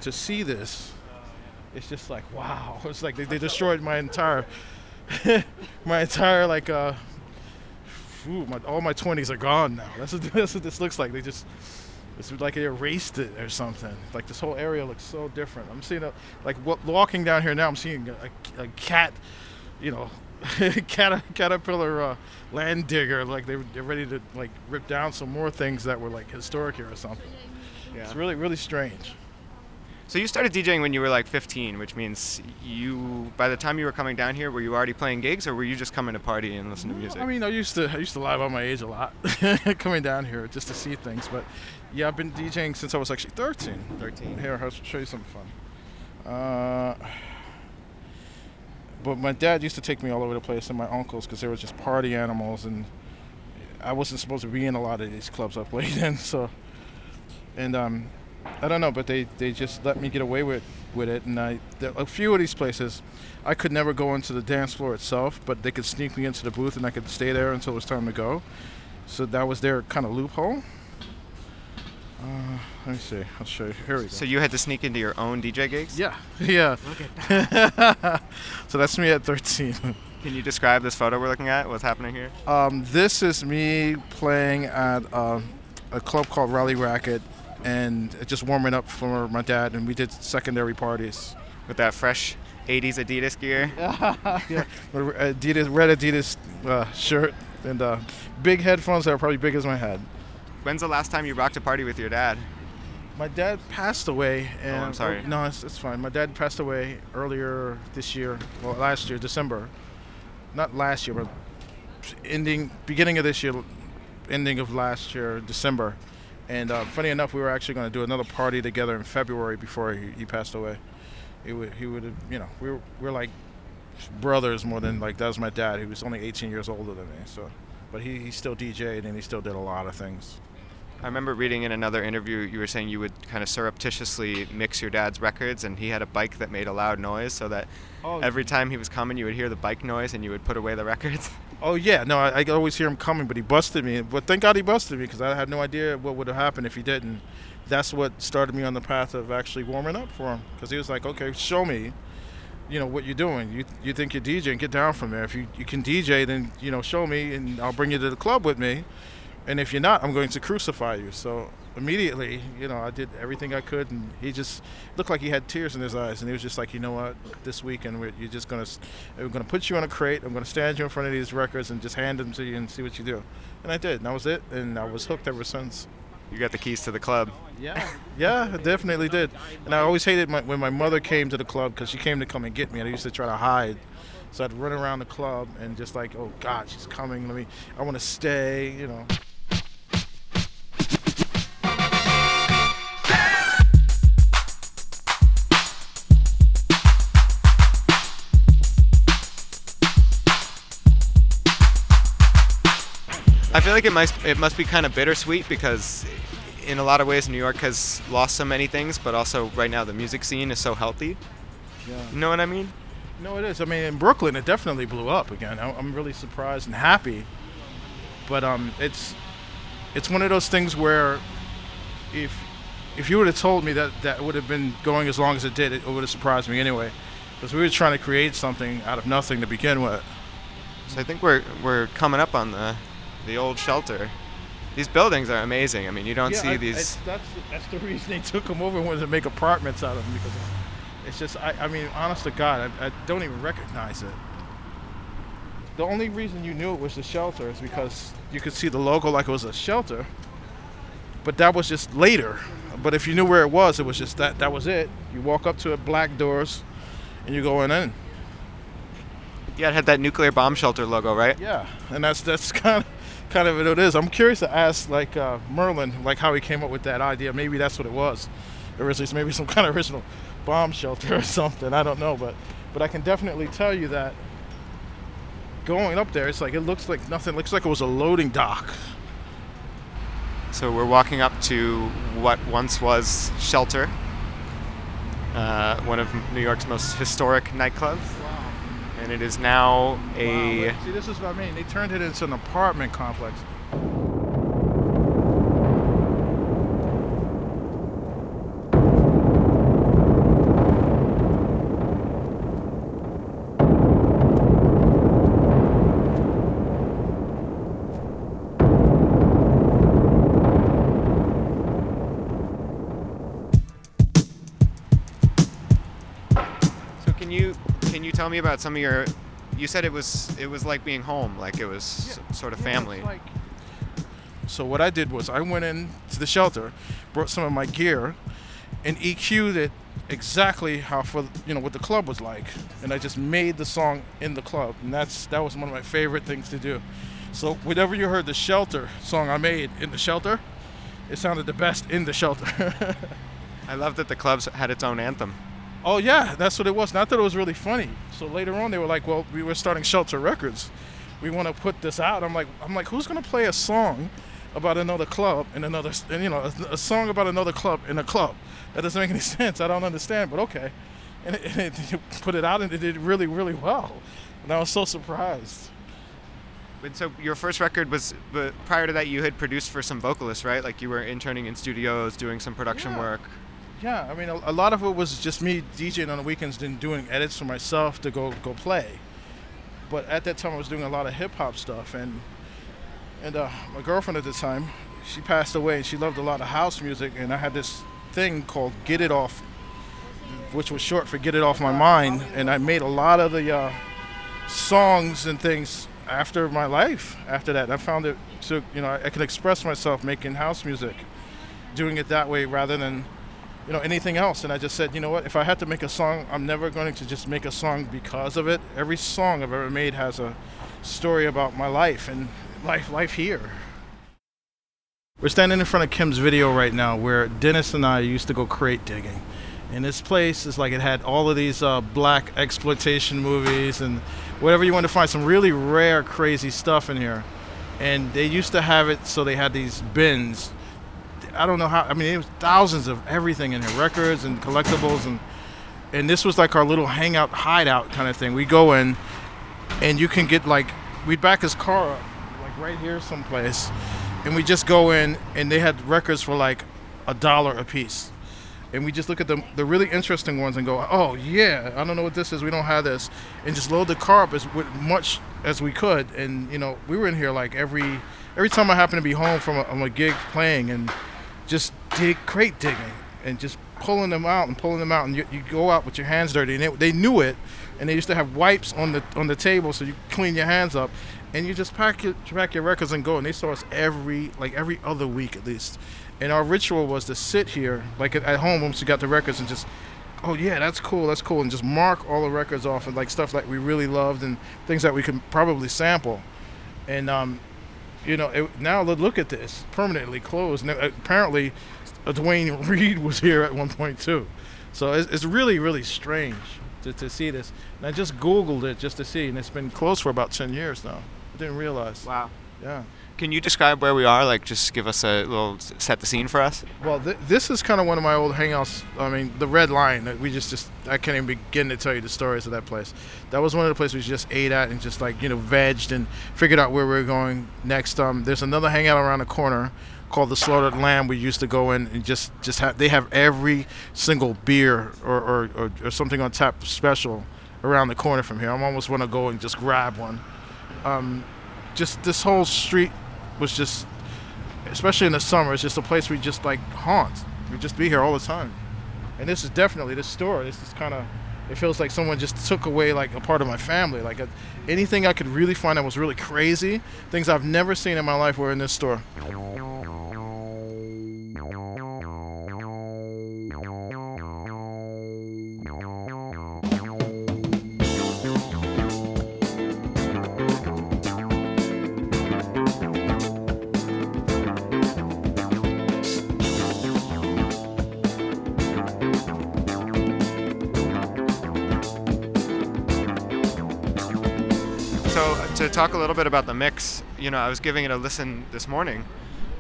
to see this, it's just like wow. *laughs* It's like they, they destroyed my entire, *laughs* my entire like uh, ooh, my, all my twenties are gone now. That's what, *laughs* that's what this looks like. They just it's like they erased it or something. Like this whole area looks so different. I'm seeing a, like wa- walking down here now. I'm seeing a, a cat, you know, cat, caterpillar uh, land digger. Like they, they're ready to like rip down some more things that were like historic here or something. It's really really strange. So you started DJing when you were like 15, which means you, by the time you were coming down here, were you already playing gigs, or were you just coming to party and listen to music? I mean, I used to I used to lie about my age a lot, *laughs* coming down here just to see things. But yeah, I've been DJing since I was actually 13. 13. Here, I'll show you something fun. Uh, but my dad used to take me all over the place, and my uncles, because they were just party animals, and I wasn't supposed to be in a lot of these clubs I played *laughs* in. So, and um, I don't know, but they, they just let me get away with with it, and I there, a few of these places, I could never go into the dance floor itself, but they could sneak me into the booth, and I could stay there until it was time to go. So that was their kind of loophole. Uh, let me see. I'll show you. Here we go. So you had to sneak into your own DJ gigs? Yeah, *laughs* yeah. Look at *laughs* so that's me at 13. *laughs* Can you describe this photo we're looking at? What's happening here? Um, this is me playing at uh, a club called Rally Racket, and just warming up for my dad, and we did secondary parties. With that fresh 80s Adidas gear? *laughs* yeah, Adidas, red Adidas uh, shirt, and uh, big headphones that are probably big as my head. When's the last time you rocked a party with your dad? My dad passed away, and Oh, I'm sorry. no, it's, it's fine. My dad passed away earlier this year, well, last year, December. Not last year, but ending, beginning of this year, ending of last year, December. And uh, funny enough, we were actually going to do another party together in February before he, he passed away. He would, he would have, you know, we were, we are like brothers more than like that was my dad. He was only 18 years older than me, so. But he, he still DJ'd and he still did a lot of things. I remember reading in another interview you were saying you would kind of surreptitiously mix your dad's records, and he had a bike that made a loud noise, so that Oh. every time he was coming, you would hear the bike noise, and you would put away the records. *laughs* Oh yeah, no, I, I always hear him coming, but he busted me. But thank God he busted me because I had no idea what would have happened if he didn't. That's what started me on the path of actually warming up for him because he was like, "Okay, show me, you know, what you're doing. You you think you're DJing? Get down from there. If you you can DJ, then you know, show me, and I'll bring you to the club with me. And if you're not, I'm going to crucify you." So immediately, you know, I did everything I could, and he just looked like he had tears in his eyes, and he was just like, "You know what? This weekend we're, you're just gonna we're gonna put you on a crate. I'm gonna stand you in front of these records and just hand them to you and see what you do." And I did, and that was it, and I was hooked ever since. You got the keys to the club. Yeah. Yeah, I definitely did. And I always hated my, when my mother came to the club because she came to come and get me, and I used to try to hide. So I'd run around the club and just like, oh God, she's coming. Let me. I want to stay. You know. I feel like it must it must be kind of bittersweet because in a lot of ways New York has lost so many things, but also right now the music scene is so healthy. Yeah. You know what I mean? No, it is. I mean, in Brooklyn, it definitely blew up again. I'm really surprised and happy. But um, it's it's one of those things where if if you would have told me that that would have been going as long as it did, it would have surprised me anyway. Because we were trying to create something out of nothing to begin with. So I think we're we're coming up on the the old shelter. These buildings are amazing. I mean, you don't Yeah, see I- these. it's- That's that's the reason they took them over and wanted to make apartments out of them because it's just I, I mean honest to God I, I don't even recognize it. The only reason you knew it was the shelter is because you could see the logo like it was a shelter. But that was just later. But if you knew where it was, it was just that that was it. You walk up to it, black doors, and you go in. in. Yeah, it had that nuclear bomb shelter logo, right? Yeah, and that's that's *laughs* kind of kind of what it is. I'm curious to ask like uh, Merlin, like how he came up with that idea. Maybe that's what it was. Originally, maybe some *laughs* kind of original bomb shelter or something. I don't know, but but I can definitely tell you that going up there, it's like it looks like nothing. It looks like it was a loading dock. So we're walking up to what once was Shelter, uh, one of New York's most historic nightclubs, and it is now a. Wow, see, this is what I mean. They turned it into an apartment complex. Tell me about some of your? You said it was it was like being home, like it was sort of Yeah, family. it's like- So what I did was I went in to the shelter, brought some of my gear, and EQ'd it exactly how for you know what the club was like, and I just made the song in the club, and that's that was one of my favorite things to do. So whenever you heard the shelter song I made in the shelter, it sounded the best in the shelter. *laughs* I love that the clubs had its own anthem. Oh yeah, that's what it was. Not that it was really funny. So later on, they were like, "Well, we were starting Shelter Records. We want to put this out." I'm like, "I'm like, who's gonna play a song about another club in another, and you know, a, a song about another club in a club? That doesn't make any *laughs* sense. I don't understand." But okay, and it, and it *laughs* put it out, and it did really, really well. And I was so surprised. And so your first record was, but prior to that, you had produced for some vocalists, right? Like you were interning in studios, doing some production Yeah. work. Yeah, I mean, a, a lot of it was just me DJing on the weekends and doing edits for myself to go go play. But at that time, I was doing a lot of hip hop stuff, and and uh, my girlfriend at the time, she passed away, and she loved a lot of house music, and I had this thing called Get It Off, which was short for Get It Off My Mind, and I made a lot of the uh, songs and things after my life. After that, I found it so you know I, I could express myself making house music, doing it that way rather than you know anything else. And i just said you know what? If i had to make a song i'm never going to just make a song because of it. Every song i've ever made has a story about my life and life life here. We're standing in front of kim's video right now where dennis and i used to go crate digging. And this place is like it had all of these uh, black exploitation movies and whatever you want to find some really rare crazy stuff in here. And they used to have it so they had these bins I don't know how. I mean, it was thousands of everything in here, records and collectibles, and and this was like our little hangout, hideout kind of thing. We go in, and you can get like we'd back his car up, like right here someplace, and we just go in, and they had records for like a dollar a piece, and we just look at the the really interesting ones and go, oh yeah, I don't know what this is. We don't have this, and just load the car up as much as we could, and you know we were in here like every every time I happen to be home from a, a gig playing and just dig crate digging and just pulling them out and pulling them out and you, you go out with your hands dirty and they, they knew it and they used to have wipes on the on the table so you clean your hands up and you just pack your pack your records and go and they saw us every like every other week at least. And our ritual was to sit here like at, at home once you got the records and just oh yeah that's cool that's cool and just mark all the records off and like stuff like we really loved and things that we could probably sample. And um you know, it, now look- at this, permanently closed. Now, apparently, uh, Dwayne *laughs* Reed was here at one point too, so it's, it's really, really strange to, to see this. And I just Googled it just to see, and it's been closed for about ten years now. I didn't realize. Wow. Yeah. Can you describe where we are? Like, just give us a little set the scene for us. Well, th- this is kind of one of my old hangouts. I mean, the Red Line. We just, just I can't even begin to tell you the stories of that place. That was one of the places we just ate at and just like you know vegged and figured out where we were going next. Um, there's another hangout around the corner called the Slaughtered Lamb. We used to go in and just just have they have every single beer or or, or, or something on tap special around the corner from here. I almost want to go and just grab one. Um, just this whole street was just, especially in the summer, it's just a place we just like haunt. We just be here all the time. And this is definitely this store. This is kind of, it feels like someone just took away like a part of my family. Like a, anything I could really find that was really crazy, things I've never seen in my life were in this store. Talk a little bit about the mix, you know, I was giving it a listen this morning.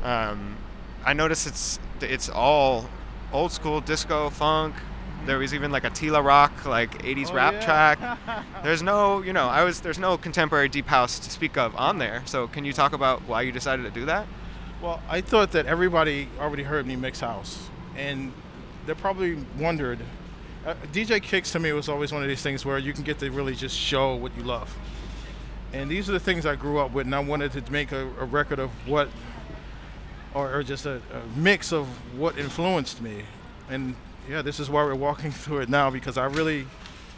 Um, I noticed it's it's all old school disco funk. There was even like a Tila Rock like 80s Oh, rap yeah. track. *laughs* There's no, you know, I was there's no contemporary deep house to speak of on there. So can you talk about why you decided to do that? Well, I thought that everybody already heard me mix house, and they probably wondered. Uh, DJ Kicks to me was always one of these things where you can get to really just show what you love. And these are the things I grew up with, and I wanted to make a, a record of what, or, or just a, a mix of what influenced me. And yeah, this is why we're walking *laughs* through it now because I really,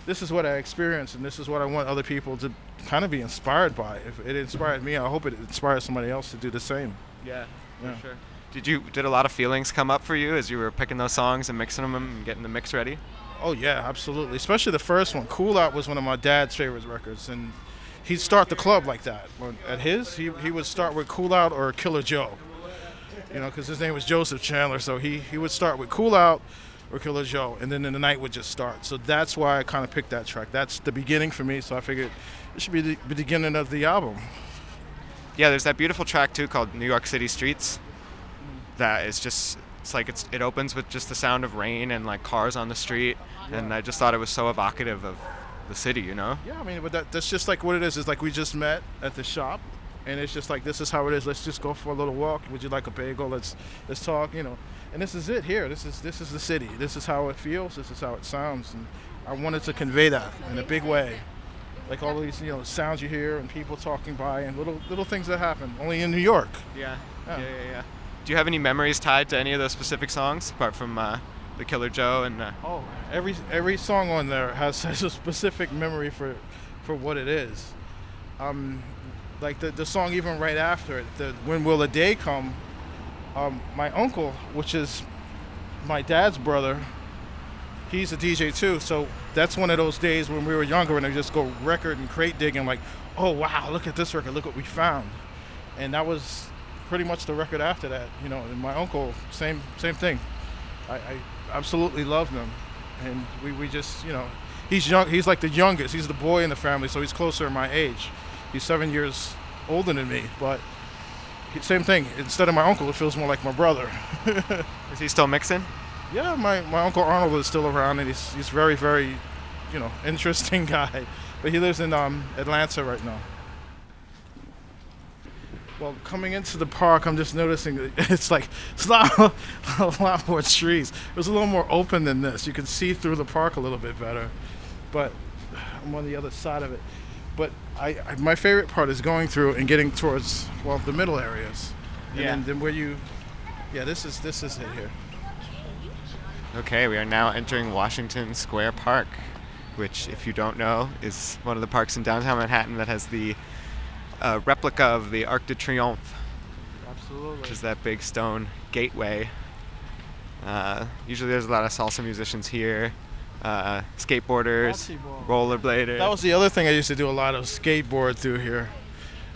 this is what I experienced, and this is what I want other people to kind of be inspired by. If it inspired me, I hope it inspires somebody else to do the same. Yeah, Yeah. for sure. Did you did a lot of feelings come up for you as you were picking those songs and mixing them and getting the mix ready? Oh yeah, absolutely. Especially the first one. Cool Out was one of my dad's favorite records, and he'd start the club like that. At his, he, he would start with Cool Out or Killer Joe. You know, because his name was Joseph Chandler, so he he would start with Cool Out or Killer Joe, and then the night would just start. So that's why I kind of picked that track. That's the beginning for me. So I figured it should be the beginning of the album. Yeah, there's that beautiful track too called New York City Streets. That is just it's like it's it opens with just the sound of rain and like cars on the street, and I just thought it was so evocative of the city, you know. Yeah, I mean, but that, that's just like what it is. It's like we just met at the shop, and it's just like this is how it is. Let's just go for a little walk. Would you like a bagel? Let's let's talk. You know, and this is it here. This is this is the city. This is how it feels. This is how it sounds, and I wanted to convey that in a big way. Like all these, you know, sounds you hear and people talking by and little little things that happen only in New York. Yeah. Yeah. Yeah, yeah, yeah. Do you have any memories tied to any of those specific songs apart from uh, the Killer Joe and? Uh, Oh, every every song on there has, *laughs* has a specific memory for for what it is. Um, like the the song even right after it, the When Will the Day Come? Um, my uncle, which is my dad's brother, he's a DJ too. So that's one of those days when we were younger and I just go record and crate digging, like, oh wow, look at this record, look what we found, and that was pretty much the record after that. You know, and my uncle, same same thing. I, I absolutely loved him, and we, we just you know, he's young. He's like the youngest. He's the boy in the family, so he's closer to my age. He's seven years older than me, but he- same thing. Instead of my uncle, it feels more like my brother. *laughs* is he still mixing? Yeah, my, my uncle Arnold is still around, and he's he's very very, you know, interesting *laughs* guy. But he lives in um, Atlanta right now. Well, coming into the park, I'm just noticing *laughs* it's like it's a lot, *laughs* a lot more trees. It was a little more open than this. You can see through the park a little bit better, but I'm on the other side of it. But I, I my favorite part is going through and getting towards well the middle areas, and Yeah. then, then where you, yeah, this is this is it here. Okay, we are now entering Washington Square Park, which, if you don't know, is one of the parks in downtown Manhattan that has the uh, replica of the Arc de Triomphe, Absolutely. which is that big stone gateway. Uh, usually, there's a lot of salsa musicians here, uh, skateboarders, rollerbladers. That was the other thing I used to do a lot of skateboard through here.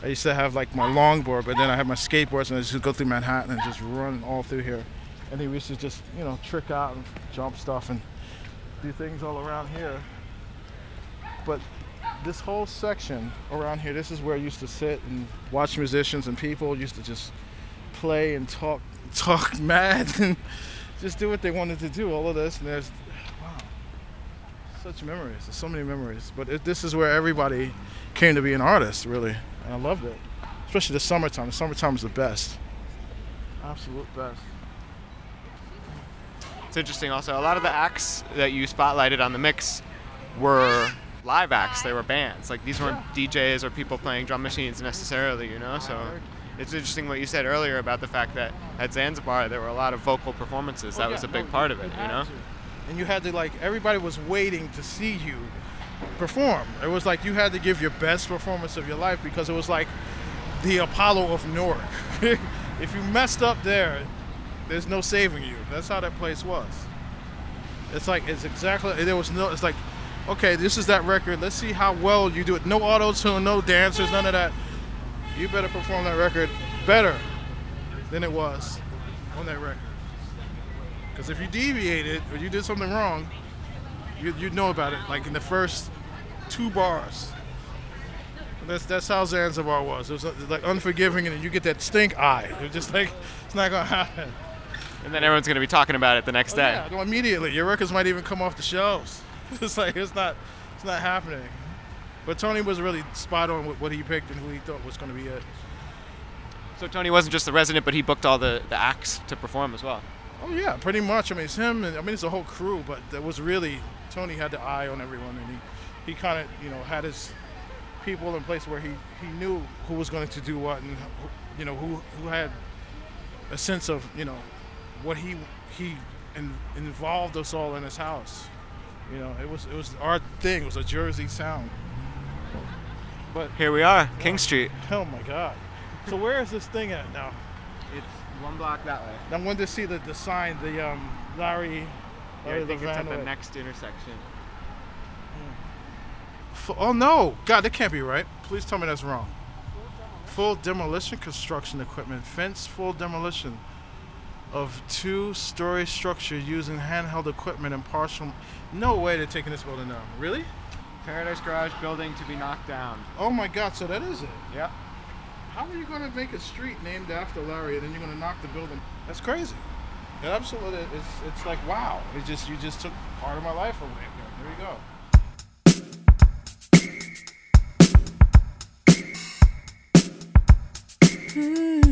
I used to have like my longboard, but then I had my skateboards and I just go through Manhattan and just run all through here. And then we used to just, you know, trick out and jump stuff and do things all around here. But this whole section around here, this is where I used to sit and watch musicians and people used to just play and talk, *laughs* talk mad and just do what they wanted to do. All of this, and there's wow, such memories. There's so many memories. But it, this is where everybody came to be an artist, really, and I loved it. Especially the summertime. The summertime is the best. Absolute best. It's interesting also. A lot of the acts that you spotlighted on the mix were live acts. They were bands. Like these weren't DJs or people playing drum machines necessarily, you know? So it's interesting what you said earlier about the fact that at Zanzibar there were a lot of vocal performances. Oh, that Oh, was a big no, part of it, you you know? to. And you had to like everybody was waiting to see you perform. It was like you had to give your best performance of your life because it was like the Apollo of Newark. *laughs* if you messed up there, there's no saving you. That's how that place was. It's like it's exactly there was no it's like okay, this is that record. Let's see how well you do it. No auto tune, no dancers, none of that. You better perform that record better than it was on that record. Because if you deviated or you did something wrong, you, you'd know about it. Like in the first two bars. That's that's how Zanzibar was. It was uh, like unforgiving, and you get that stink eye. You're just like, it's not gonna happen. And then everyone's going to be talking about it the next Oh, day. yeah, no, immediately. Your records might even come off the shelves. *laughs* it's like it's not, it's not happening. But Tony was really spot on with what he picked and who he thought was going to be it. So Tony wasn't just the resident, but he booked all the, the acts to perform as well. Oh yeah, pretty much. I mean, it's him, and I mean, it's a whole crew. But that was really Tony had the eye on everyone, and he, he kind of, you know, had his people in place where he, he knew who was going to do what, and who, you know, who who had a sense of, you know, what he he in, involved us all in his house. You know, it was it was our thing. It was a Jersey sound. But Here we are, King Street. Oh my God! So where is this thing at now? It's one block that way. I wanted to see the, the sign, the um, Larry. Yeah, I think it's at the Levan- next intersection. F- Oh no! God, that can't be right. Please tell me that's wrong. Full demolition construction equipment, fence full demolition of two-story structure using handheld equipment and partial. No way they're taking this building down. Really? Paradise Garage building to be knocked down. Oh my God! So that is it. Yep. How are you going to make a street named after Larry and then you're going to knock the building? That's crazy. It absolutely, it's it's like wow. It just you just took part of my life away. There you go. The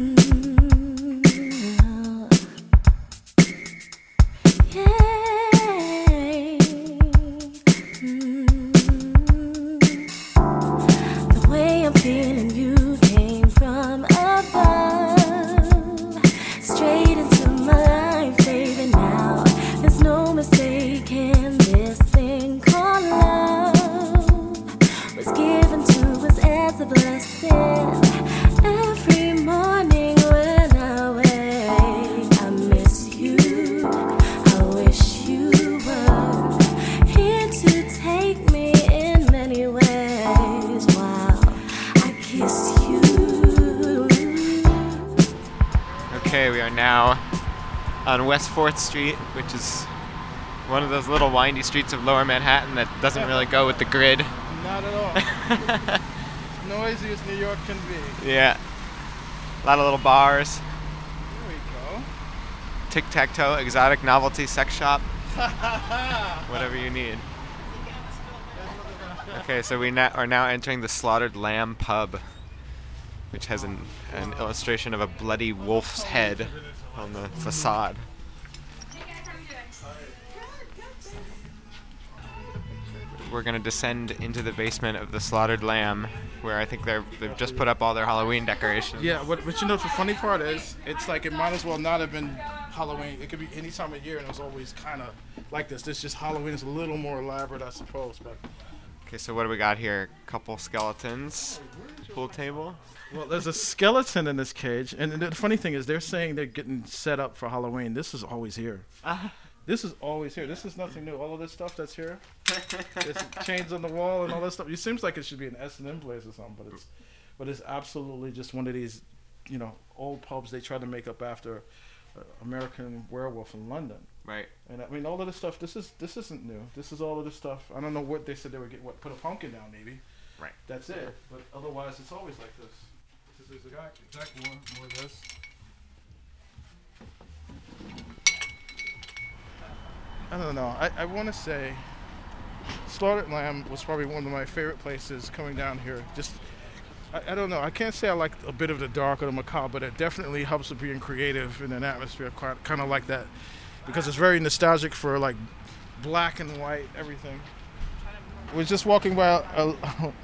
on West 4th Street, which is one of those little windy streets of lower Manhattan that doesn't really go with the grid. *laughs* Not at all. *laughs* Noisy as New York can be. Yeah. A lot of little bars. There we go. Tic tac toe, exotic novelty sex shop. *laughs* Whatever you need. Okay, so we na- are now entering the Slaughtered Lamb pub, which has an, an illustration of a bloody wolf's head on the facade. We're gonna descend into the basement of the Slaughtered Lamb, where I think they're they've just put up all their Halloween decorations. Yeah, what, but you know the funny part is? It's like it might as well not have been Halloween. It could be any time of year, and it was always kind of like this. This just Halloween is a little more elaborate, I suppose. But Okay, so what do we got here? Couple skeletons, pool table. Well, there's a skeleton in this cage, and the funny thing is, they're saying they're getting set up for Halloween. This is always here. This is always here. This is nothing new. All of this stuff that's here, there's *laughs* chains on the wall and all that stuff. It seems like it should be an S and M place or something, but it's, but it's absolutely just one of these, you know, old pubs they try to make up after uh, American Werewolf in London. Right. And I mean, all of this stuff. This is this isn't new. This is all of this stuff. I don't know what they said they were getting. What put a pumpkin down maybe, Right. That's it. But otherwise, it's always like this. Exact, exact more, more of this. I don't know. I, I want to say Slaughtered Lamb was probably one of my favorite places coming down here. Just, I, I don't know. I can't say I like a bit of the dark or the macabre, but it definitely helps with being creative in an atmosphere kind of like that. Because it's very nostalgic for like black and white, everything. was just walking by a,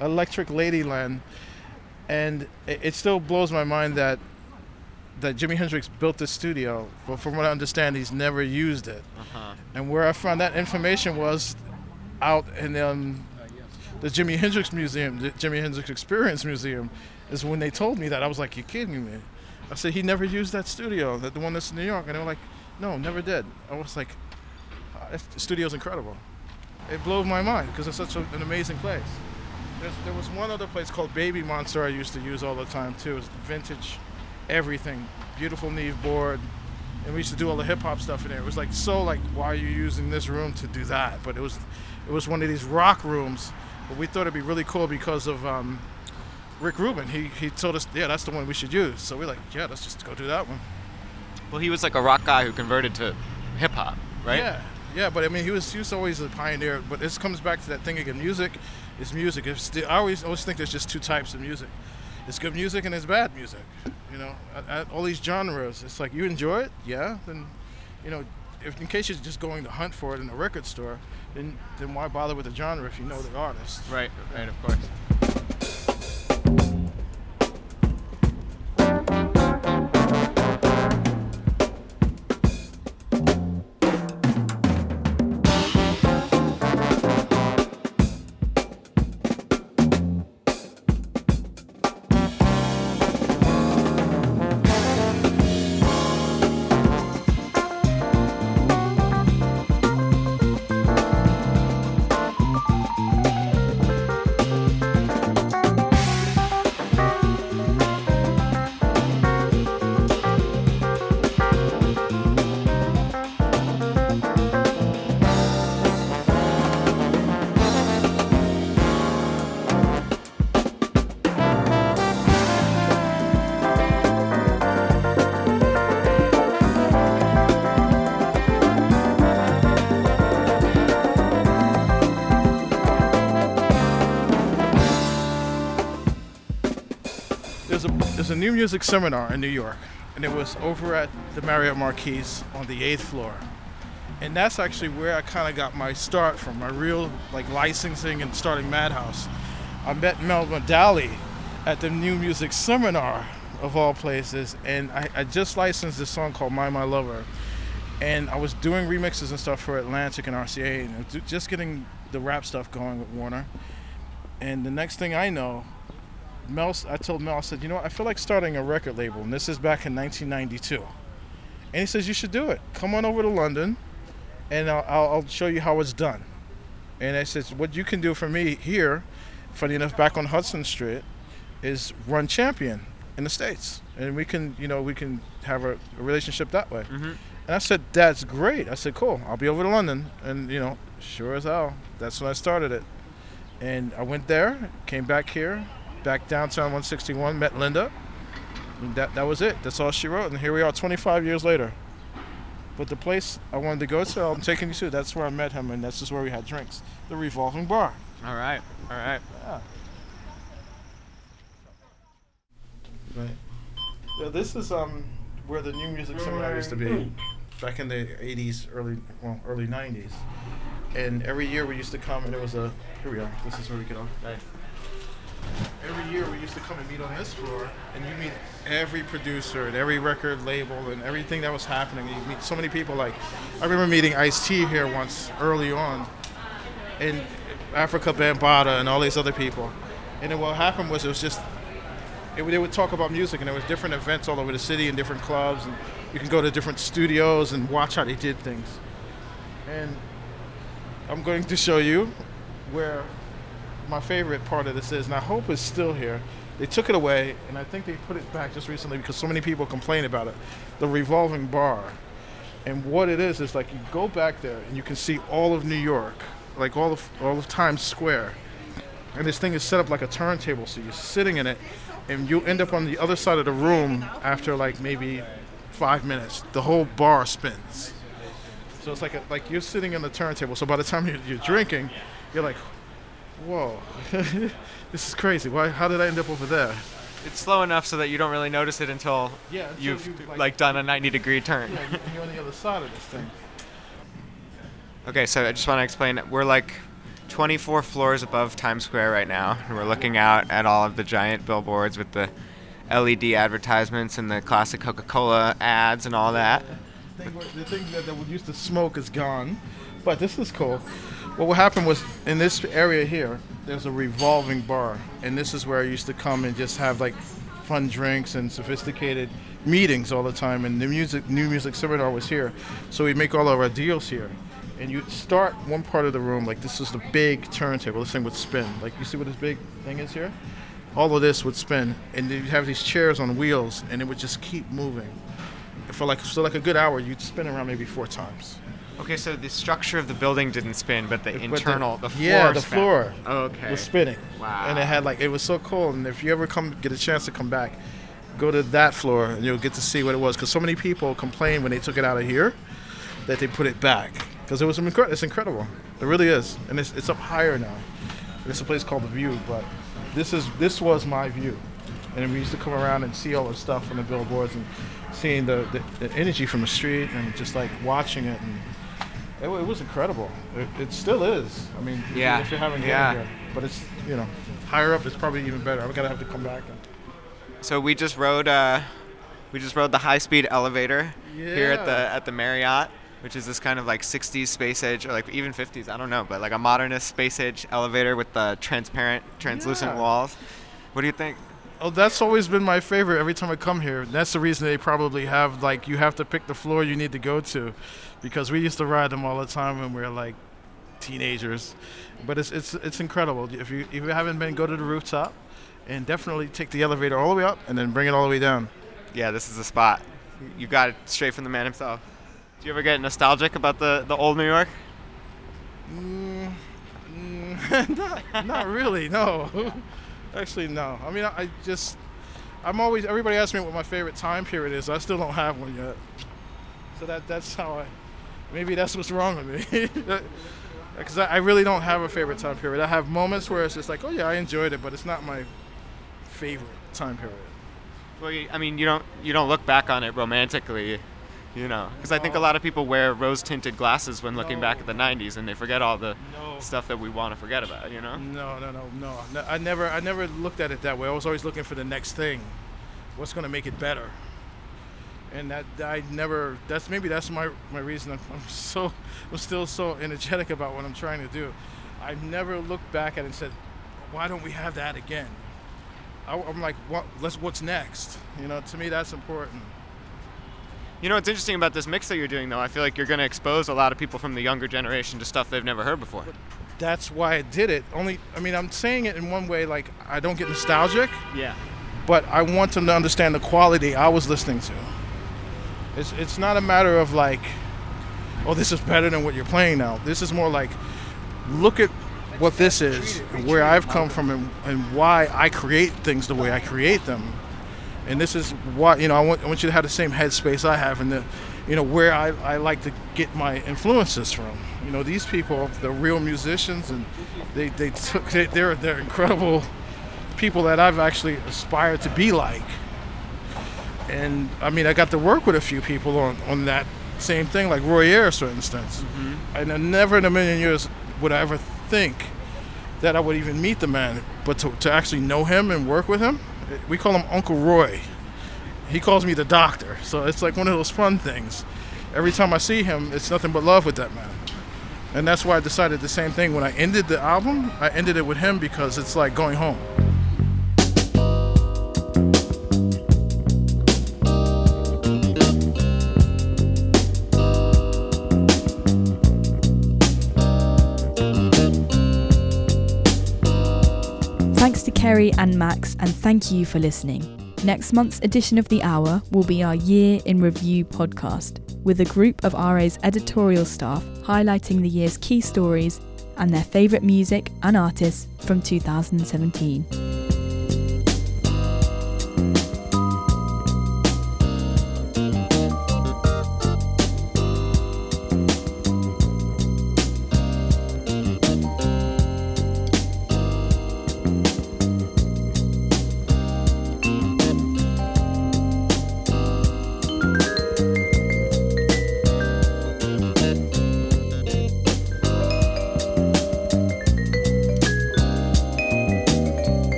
*laughs* Electric Ladyland, and it, it still blows my mind that that Jimi Hendrix built this studio, but from what I understand, he's never used it. Uh-huh. And where I found that information was out in um, the Jimi Hendrix Museum, the Jimi Hendrix Experience Museum, is when they told me that. I was like, "You kidding me?" I said, "He never used that studio, that the one that's in New York," and they were like, "No, never did." I was like, "Ah, "This studio's incredible." It blows my mind because it's such a, an amazing place. There's, there was one other place called Baby Monster I used to use all the time too. It's vintage, everything, beautiful Neve board, and we used to do all the hip hop stuff in there. It was like so like, why are you using this room to do that? But it was, it was one of these rock rooms. But we thought it'd be really cool because of um, Rick Rubin. He he told us, yeah, that's the one we should use. So we're like, yeah, let's just go do that one. Well, he was like a rock guy who converted to hip hop, right? Yeah, yeah, but I mean, he was he was always a pioneer. But this comes back to that thing again. Music is music. It's the, I always always think there's just two types of music. It's good music and it's bad music. You know, at, at all these genres. It's like you enjoy it, yeah. Then, you know, if in case you're just going to hunt for it in a record store, then then why bother with the genre if you know the artist? Right, right, of course. New music seminar in New York, and it was over at the Marriott Marquis on the eighth floor, and that's actually where I kind of got my start from, my real like licensing and starting Madhouse. I met Mel Medalie at the new music seminar of all places, and I, I just licensed this song called "My My Lover," and I was doing remixes and stuff for Atlantic and RCA, and just getting the rap stuff going with Warner. And the next thing I know, Mel, I told Mel, I said, you know what, I feel like starting a record label, and this is back in 1992. And he says, you should do it. Come on over to London, and I'll, I'll, show you how it's done. And I said, what you can do for me here, funny enough, back on Hudson Street, is run Champion in the States. And we can, you know, we can have a, a relationship that way. Mhm. And I said, that's great. I said, cool, I'll be over to London. And, you know, sure as hell, that's when I started it. And I went there, came back here, back downtown 161, met Linda. And that, that was it. That's all she wrote. And here we are 25 years later. But the place I wanted to go to, I'm taking you to, that's where I met him, and that's just where we had drinks. The Revolving Bar. All right, all right. Yeah. Right. Yeah, this is um where the new music seminar used to be, back in the '80s, early well early '90s, and every year we used to come, and it was a here we are. This is where we get on. Right. Every year we used to come and meet on this floor, and you meet every producer and every record label and everything that was happening. You meet so many people. Like I remember meeting Ice T here once early on, and Afrika Bambaataa and all these other people. And then what happened was it was just it, they would talk about music, and there was different events all over the city and different clubs, and you can go to different studios and watch how they did things. And I'm going to show you where my favorite part of this is, and I hope it's still here. They took it away, and I think they put it back just recently because so many people complain about it. The revolving bar. And what it is is like you go back there and you can see all of New York, like all of all of Times Square. and this thing is set up like a turntable, so you're sitting in it, and you end up on the other side of the room after like maybe five minutes. The whole bar spins. So it's like a, like you're sitting on the turntable. So by the time you're, you're drinking, you're like, whoa, *laughs* this is crazy. Why? How did I end up over there? It's slow enough so that you don't really notice it until Yeah, until you've you, like- like, done a 90 degree turn. Yeah, you- you're on the other side of this thing. Okay, so I just want to explain. We're like 24 floors above Times Square right now, and we're looking out at all of the giant billboards with the LED advertisements and the classic Coca-Cola ads and all that. thing where- the thing that, that we used to smoke is gone, but this is cool. What happened was in this area here, there's a revolving bar, and this is where I used to come and just have like fun drinks and sophisticated meetings all the time. And the music, new music seminar was here, so we'd make all of our deals here. And you'd start one part of the room like this is the big turntable. This thing would spin. Like you see what this big thing is here? All of this would spin, and you'd have these chairs on wheels, and it would just keep moving for like so like a good hour. You'd spin around maybe four times. Okay, so the structure of the building didn't spin, but the But internal, the, floor. yeah, the span- floor Okay. was spinning. Wow. And it had like it was so cool. And if you ever come get a chance to come back, go to that floor and you'll get to see what it was. Because so many people complained when they took it out of here that they put it back because it was incredible. It's incredible. It really is. And it's, it's up higher now. It's a place called the View, but this is this was my view. And we used to come around and see all the stuff on the billboards and seeing the, the, the energy from the street and just like watching it and it, it was incredible. It, it still is. I mean, Yeah, if you haven't yeah. here, but it's you know higher up, it's probably even better. I'm gonna have to come back. And, So we just rode, uh, we just rode the high-speed elevator here at the at the Marriott, which is this kind of like 60s space age or like even 50s, I don't know, but like a modernist space age elevator with the transparent, translucent Yeah. walls. What do you think? oh, that's always been my favorite. Every time I come here, that's the reason they probably have like you have to pick the floor you need to go to, because we used to ride them all the time when we were like teenagers. But it's it's it's incredible. If you if you haven't been, go to the rooftop, and definitely take the elevator all the way up and then bring it all the way down. Yeah, this is the spot. You got it straight from the man himself. Do you ever get nostalgic about the, the old New York? Mm, mm, *laughs* not, not really. No, *laughs* actually, no. I mean, I, I just, I'm always. Everybody asks me what my favorite time period is. I still don't have one yet. So that that's how I. Maybe that's what's wrong with me. *laughs* Because I, really don't have a favorite time period. I have moments where it's just like, oh yeah, I enjoyed it, but it's not my favorite time period. Well, I mean, you don't you don't look back on it romantically, you know, because I think a lot of people wear rose-tinted glasses when looking back at the '90s, and they forget all the stuff that we want to forget about, you know. No, no, no, no. no. I never, I never looked at it that way. I was always looking for the next thing. What's going to make it better? And that I never. That's maybe that's my my reason. I'm, I'm so, I'm still so energetic about what I'm trying to do. I've never looked back at it and said, why don't we have that again? I, am like, what? Let's. What's next? You know, to me that's important. You know what's interesting about this mix that you're doing, though? I feel like you're going to expose a lot of people from the younger generation to stuff they've never heard before. That's why I did it. Only, I mean, I'm saying it in one way, like I don't get nostalgic. Yeah. but I want them to understand the quality I was listening to. It's it's not a matter of like, oh, this is better than what you're playing now. This is more like, look at what this is, where I've come from, and, and why I create things the way I create them. And this is why you know I want I want you to have the same headspace I have, and the, you know where I, I like to get my influences from. You know these people, they're real musicians, and they they took they, they're they're incredible people that I've actually aspired to be like. And I mean, I got to work with a few people on, on that same thing, like Roy Ayers, for instance. Mm-hmm. And I never in a million years would I ever think that I would even meet the man, but to, to actually know him and work with him, we call him Uncle Roy. He calls me the doctor, so it's like one of those fun things. Every time I see him, it's nothing but love with that man. And that's why I decided the same thing when I ended the album. I ended it with him because it's like going home. Kerri and Max, and thank you for listening. Next month's edition of The Hour will be our Year in Review podcast, with a group of RA's editorial staff highlighting the year's key stories and their favourite music and artists from 2017.